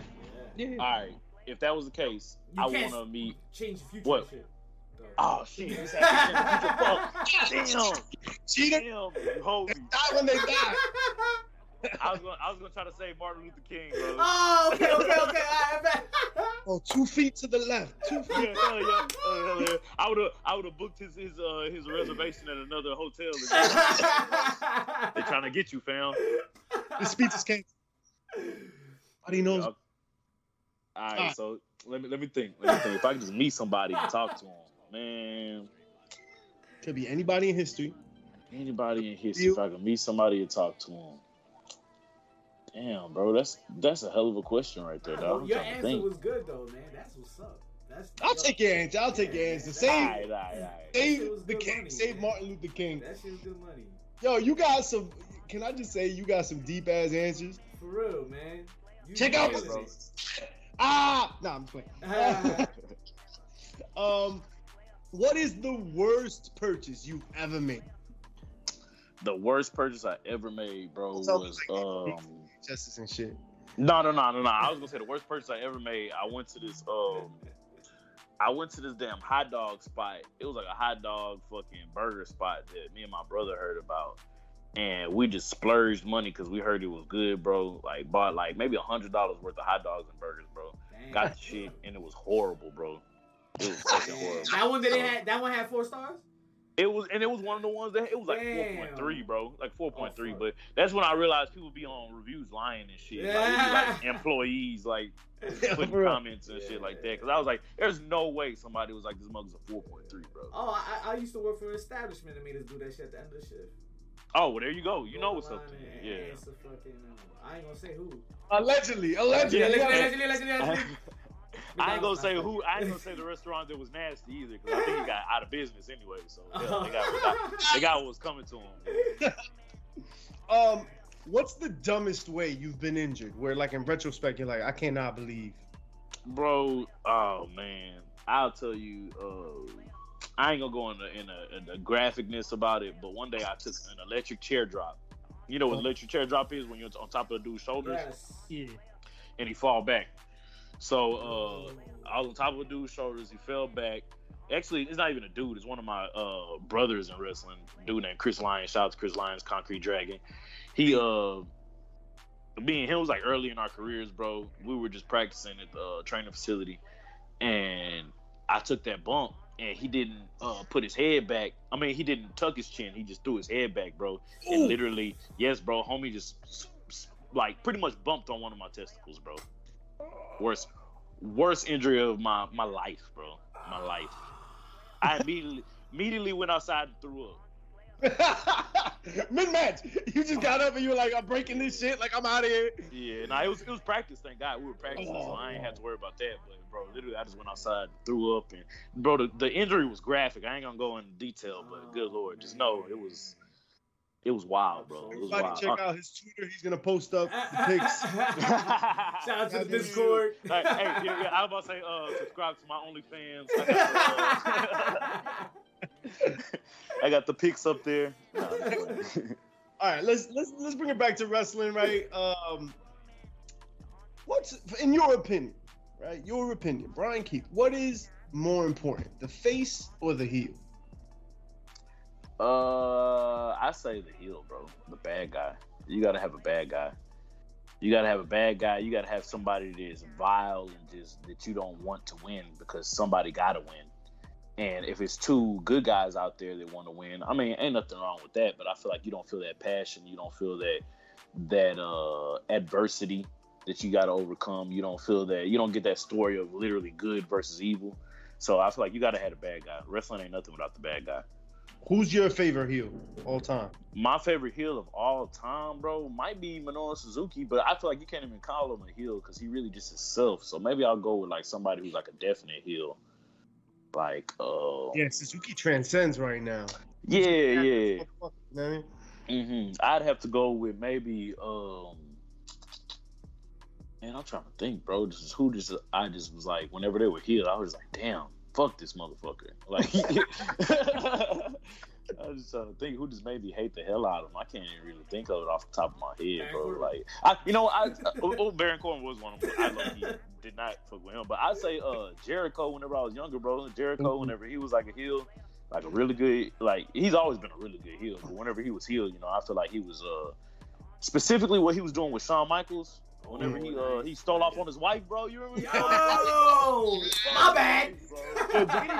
Yeah. Yeah. All right. If that was the case, You I want to meet. change the future. What? and Shit. Oh shit! This happened in the future. Fuck. Damn. Cheater. Damn. You hold me. Not when they die. I was gonna I was gonna try to say Martin Luther King, bro. oh, okay, okay, okay. All right, bet. Oh, two feet to the left. Two feet. yeah, hell yeah, oh, hell yeah. I would have, I would have booked his his uh his reservation at another hotel. They're trying to get you, fam. The speech is canceled. Nobody knows. All right, so let me let me think. Let me think. If I could just meet somebody and talk to them, man. Could be anybody in history. Anybody in history, You- if I could meet somebody and talk to them. Damn, bro, that's that's a hell of a question right there, dog. I'm Your trying answer think. was good though, man. That's what's up. That's I'll take your answer. I'll take your answer. All Save, right, all right, all right. Save the king. money, Save man. Martin Luther King. That shit's good money. Yo, you got some. Can I just say you got some deep ass answers? For real, man. You Check out. nailed bro. Ah, nah, I'm playing. um, what is the worst purchase you've ever made? The worst purchase I ever made, bro, was um. Justice and shit. No, no, no, no, no. I was gonna say the worst purchase I ever made. I went to this um I went to this damn hot dog spot. It was like a hot dog fucking burger spot that me and my brother heard about. And we just splurged money because we heard it was good, bro. Like bought like maybe a hundred dollars worth of hot dogs and burgers, bro. Damn. Got the shit and it was horrible, bro. It was fucking horrible. That one that they had. That one had four stars. It was, and it was one of the ones that it was like Damn. four point three, bro, like four point three. fuck. But that's when I realized people be on reviews lying and shit. Like, like employees like putting For real. comments and shit like that. Because I was like, there's no way somebody was like, this mug's a four point three, bro. Oh, I, I used to work for an establishment that made us do that shit at the end of the shift. Oh, well, there you go. You know what's up. online Then. and Yeah. answer fucking, uh, I ain't gonna say who. Allegedly, allegedly. Yeah, Yeah, allegedly, allegedly, allegedly. I ain't gonna say who. I ain't gonna say the restaurant that was nasty either, because I think he got out of business anyway. So yeah, they got what got- they got what was coming to him. Um, what's the dumbest way you've been injured? Where, like, in retrospect, you're like, I cannot believe. bro. Oh man, I'll tell you. Uh, I ain't gonna go into in a, in a graphicness about it, but one day I took an electric chair drop. You know what electric chair drop is when you're on top of a dude's shoulders Yes. Yeah. and he fall back. So uh, I was on top of a dude's shoulders. He fell back. Actually, it's not even a dude. It's one of my uh, brothers in wrestling. Dude named Chris Lyons. Shout out to Chris Lyons, Concrete Dragon. He uh, me and him was like early in our careers, bro. We were just practicing at the uh, training facility, and I took that bump, and he didn't uh, put his head back. I mean, he didn't tuck his chin. He just threw his head back, bro. And literally, yes, bro, homie just like pretty much bumped on one of my testicles, bro. Worst, worst injury of my my life, bro. My life. I immediately immediately went outside and threw up. Mid match, you just got up and you were like, I'm breaking this shit. Like, I'm out of here. Yeah, nah, it was it was practice. Thank God we were practicing, so I ain't had to worry about that. But bro, literally, I just went outside, and threw up, and bro, the, the injury was graphic. I ain't gonna go into detail, but good lord, just know it was it was wild, bro. It was Everybody wild. check out his Twitter. He's gonna post up the pics. Shout out to the Discord. Like, hey, yeah, yeah, I was about to say, uh, subscribe to my OnlyFans. I got, the, uh, I got the pics up there. Nah, All right, let's let's let's bring it back to wrestling, right? Um, what's in your opinion, right? Your opinion, Bryan Keith. What is more important, the face or the heel? Uh, I say the heel, bro. The bad guy. You gotta have a bad guy. You gotta have a bad guy. You gotta have somebody that is vile and just that you don't want to win because somebody gotta win. And if it's two good guys out there that want to win, I mean, ain't nothing wrong with that. But I feel like you don't feel that passion. You don't feel that that uh adversity that you got to overcome. You don't feel that. You don't get that story of literally good versus evil. So I feel like you gotta have a bad guy. Wrestling ain't nothing without the bad guy. Who's your favorite heel all time? My favorite heel of all time, bro, might be Minoru Suzuki, but I feel like you can't even call him a heel because he really just himself. So maybe I'll go with like somebody who's like a definite heel, like uh, Yeah, Suzuki transcends right now. yeah, yeah. You know what I mean? hmm I'd have to go with maybe um, man, I'm trying to think, bro. This is who just I just was like whenever they were heel, I was like, damn, fuck this motherfucker. Like, I was just trying to think who just made me hate the hell out of him. I can't even really think of it off the top of my head, bro. Like, I, you know, I oh, oh, Baron Corbin was one of them. I know he did not fuck with him, but I'd say uh Jericho. Whenever I was younger, bro, Jericho. Mhm. Whenever he was like a heel, like a really good, like he's always been a really good heel. But whenever he was heel, you know, I feel like he was uh specifically what he was doing with Shawn Michaels. Whenever he uh he stole off on his wife, bro. You remember? he stole off on his Yo, my bad. Bro, any,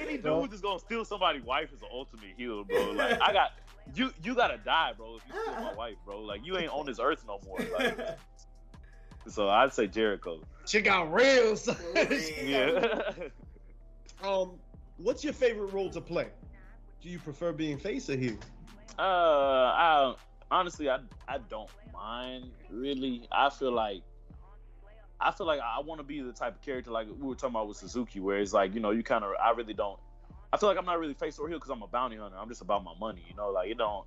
any dude that's gonna steal somebody's wife is the ultimate heel, bro. Like I got you, you gotta die, bro. If you steal my wife, bro, like you ain't on this earth no more. Like, so I'd say Jericho. Shit got real. son. Yeah. um, what's your favorite role to play? Do you prefer being face or heel? Uh, I honestly, I I don't mind really. I feel like I feel like I want to be the type of character like we were talking about with Suzuki, where it's like you know you kind of I really don't. I feel like I'm not really face or heel because I'm a bounty hunter. I'm just about my money, you know. Like it don't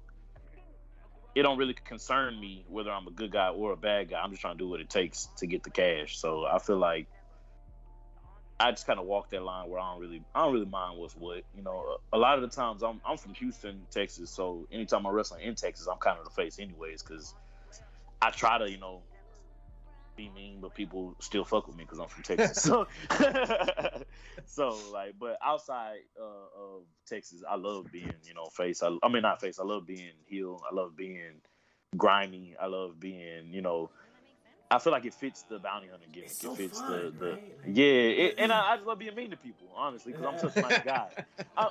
it don't really concern me whether I'm a good guy or a bad guy. I'm just trying to do what it takes to get the cash. So I feel like I just kind of walk that line where I don't really I don't really mind what's what. You know, a, lot of the times I'm I'm from Houston, Texas, so anytime I'm wrestling in Texas, I'm kind of the face anyways because I try to you know be mean, but people still fuck with me because I'm from Texas. so, so like, but outside uh, of Texas, I love being, you know, face. I, I mean, not face. I love being heel. I love being grimy. I love being, you know. I feel like it fits the bounty hunter gimmick. So it fits fun, the, the right? yeah, it, and I, I just love being mean to people, honestly, because I'm such a nice guy. I,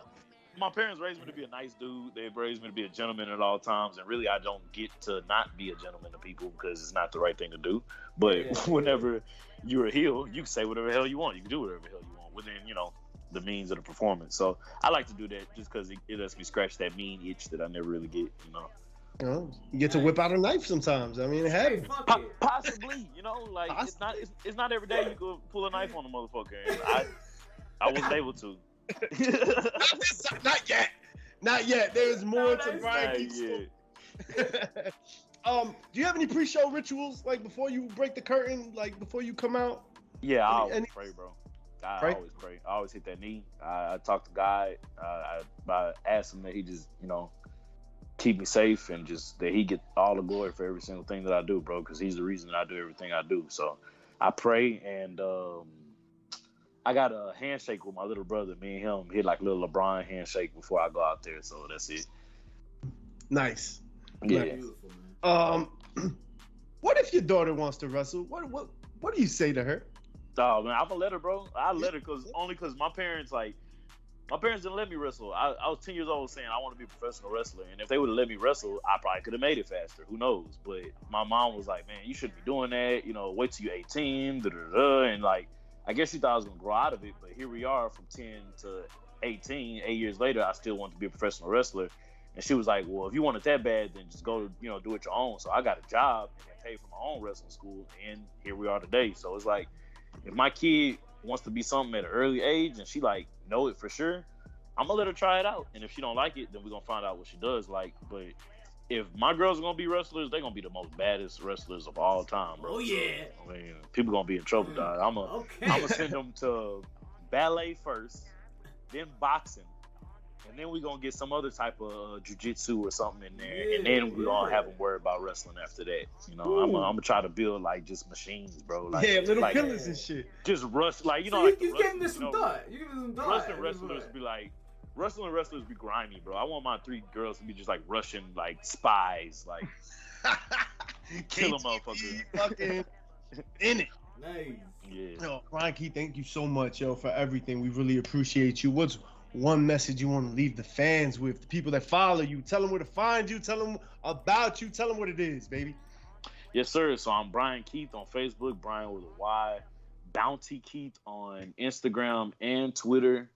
my parents raised me to be a nice dude. They raised me to be a gentleman at all times, and really, I don't get to not be a gentleman to people because it's not the right thing to do. But Yeah. whenever you're a heel, you can say whatever the hell you want. You can do whatever the hell you want within, you know, the means of the performance. So I like to do that just because it, it lets me scratch that mean itch that I never really get. You know, You, know, you get to whip out a knife sometimes. I mean, it Hey, happens. Po- possibly, you know, like it's not it's, it's not every day you could pull a knife on a motherfucker. I I wasn't able to. not, not yet. Not yet. There is more No, to no, Bryan Not Keith's yet. story. um, do you have any pre-show rituals like before you break the curtain, like before you come out? Yeah, I always any- pray, bro. I Pray? always pray. I always hit that knee. I, I talk to God. Uh, I, I ask him that he just, you know, keep me safe and just that he get all the glory for every single thing that I do, bro. Because he's the reason that I do everything I do. So I pray and um, I got a handshake with my little brother. Me and him hit like little LeBron handshake before I go out there. So that's it. Nice. Yeah. Um, what if your daughter wants to wrestle? What what what do you say to her? Oh man, I'm gonna let her, bro. I let her cause only cause my parents like my parents didn't let me wrestle. I, I was ten years old saying I want to be a professional wrestler, and if they would have let me wrestle, I probably could have made it faster. Who knows? But my mom was like, "Man, you shouldn't be doing that. You know, wait till you're 18." Da, da, da. And like, I guess she thought I was gonna grow out of it, but here we are from 10 to 18. Eight years later, I still want to be a professional wrestler. And she was like, "Well, if you want it that bad, then just go, you know, do it your own." So I got a job and paid for my own wrestling school, and here we are today. So it's like if my kid wants to be something at an early age and she like know it for sure, I'm gonna let her try it out. And if she don't like it, then we're gonna find out what she does like. But if my girls are gonna be wrestlers, they're gonna be the most baddest wrestlers of all time, bro. Oh, yeah. I mean, people gonna be in trouble, mm. dog. I'm gonna Okay. I'm gonna send them to ballet first, then boxing. And then we're gonna get some other type of uh, jujitsu or something in there, and then we're gonna yeah. have them worry about wrestling after that. You know, I'm gonna, I'm gonna try to build like just machines, bro. Like, yeah, little like, killers and shit. just rush like you So know you, like the you giving this some you know, thought. You giving this some thought. wrestling wrestlers be like wrestling wrestlers be grimy bro i want my three girls to be just like russian like spies like Kill a KTV motherfucker. Fucking in it. Nice. yeah Yo, Bryan Key, thank you so much, yo, for everything. We really appreciate you. What's one message you want to leave the fans with? The people that follow you, tell them where to find you, tell them about you, tell them what it is, baby. yes sir. So i'm bryan keith on facebook bryan with a y bounty keith on instagram and twitter.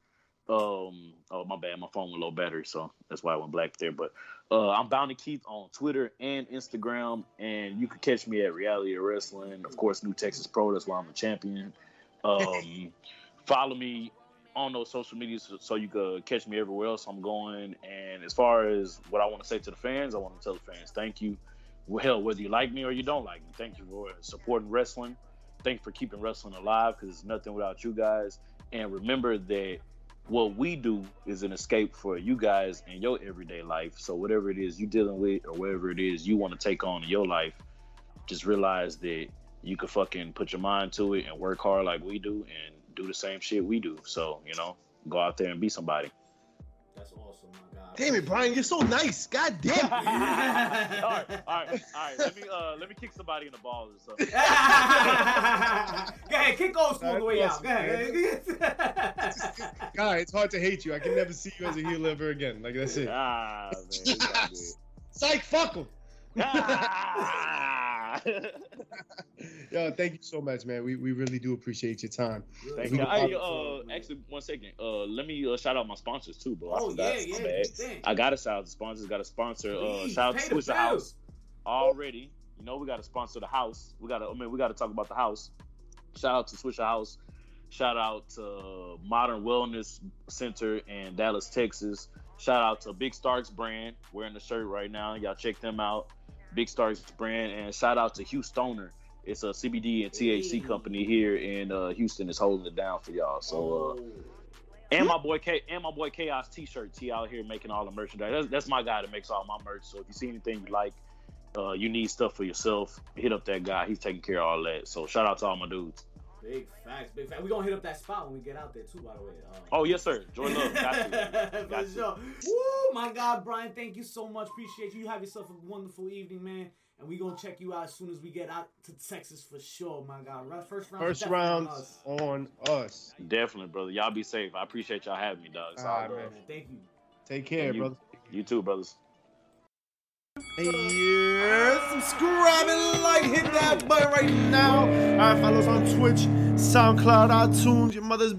Um oh my bad. My phone went low battery so that's why i went black there. But uh i'm bounty keith on twitter and instagram and you can catch me at reality of wrestling. Of course new texas pro that's why i'm a champion. Um follow me on those social medias so, so you could catch me everywhere else i'm going. And as far as what i want to say to the fans i want to tell the fans thank you. Well whether you like me or you don't like me thank you for supporting wrestling. Thank you for keeping wrestling alive because it's nothing without you guys. And remember that what we do is an escape for you guys in your everyday life. So whatever it is you're dealing with or whatever it is you want to take on in your life, just realize that you can fucking put your mind to it and work hard like we do and do the same shit we do. So, you know, go out there and be somebody. That's awesome, my God. Damn it, Bryan, you're so nice. God damn. all right, all right, all right. Let me uh let me kick somebody in the balls or something. Go ahead, kick old school on the way out. Go ahead. God, it's hard to hate you. I can never see you as a heel ever again. Like that's it. Ah, man, it's all good. Psych, fuck him. Ah! Yo, thank you so much, man. We, we really do appreciate your time. Thank you. can Hey, pop- uh, actually, one second. Uh, let me uh, shout out my sponsors too, bro. I Oh forgot. yeah, yeah. bad. Thank I got to shout out the sponsors. Got a sponsor. Uh, shout out to the Switch the. House already. You know we got to sponsor the house. We got to. I mean, we got to talk about the house. Shout out to Swishahouse. Shout out to Modern Wellness Center in Dallas, Texas. Shout out to Big Starks brand. Wearing the shirt right now. Y'all check them out. Big Starks brand. And shout out to Hugh Stoner. It's a CBD and THC Hey. company here in uh, Houston. is holding it down for y'all. So. Uh, Oh. and my boy K and my boy Chaos T-shirt He out here making all the merchandise. That's, that's my guy that makes all my merch. So if you see anything you like, uh, you need stuff for yourself, hit up that guy. He's taking care of all that. So shout out to all my dudes. Big facts, big facts. We gonna hit up that spot when we get out there too. By the way. Um, Oh yes, sir. Joy love. Got you. For Got you. sure. Woo, my God, Bryan, thank you so much. Appreciate you. You have yourself a wonderful evening, man. And we gonna check you out as soon as we get out to Texas for sure, my God. Right, First round. First definitely on round us. on us. Definitely, brother. Y'all be safe. I appreciate y'all having me, dog. All All right, man. Man, thank you. Take care, you- brother. You too, brothers. Yeah, subscribe and like, hit that button right now. All right, follow us on Twitch, SoundCloud, iTunes, your mother's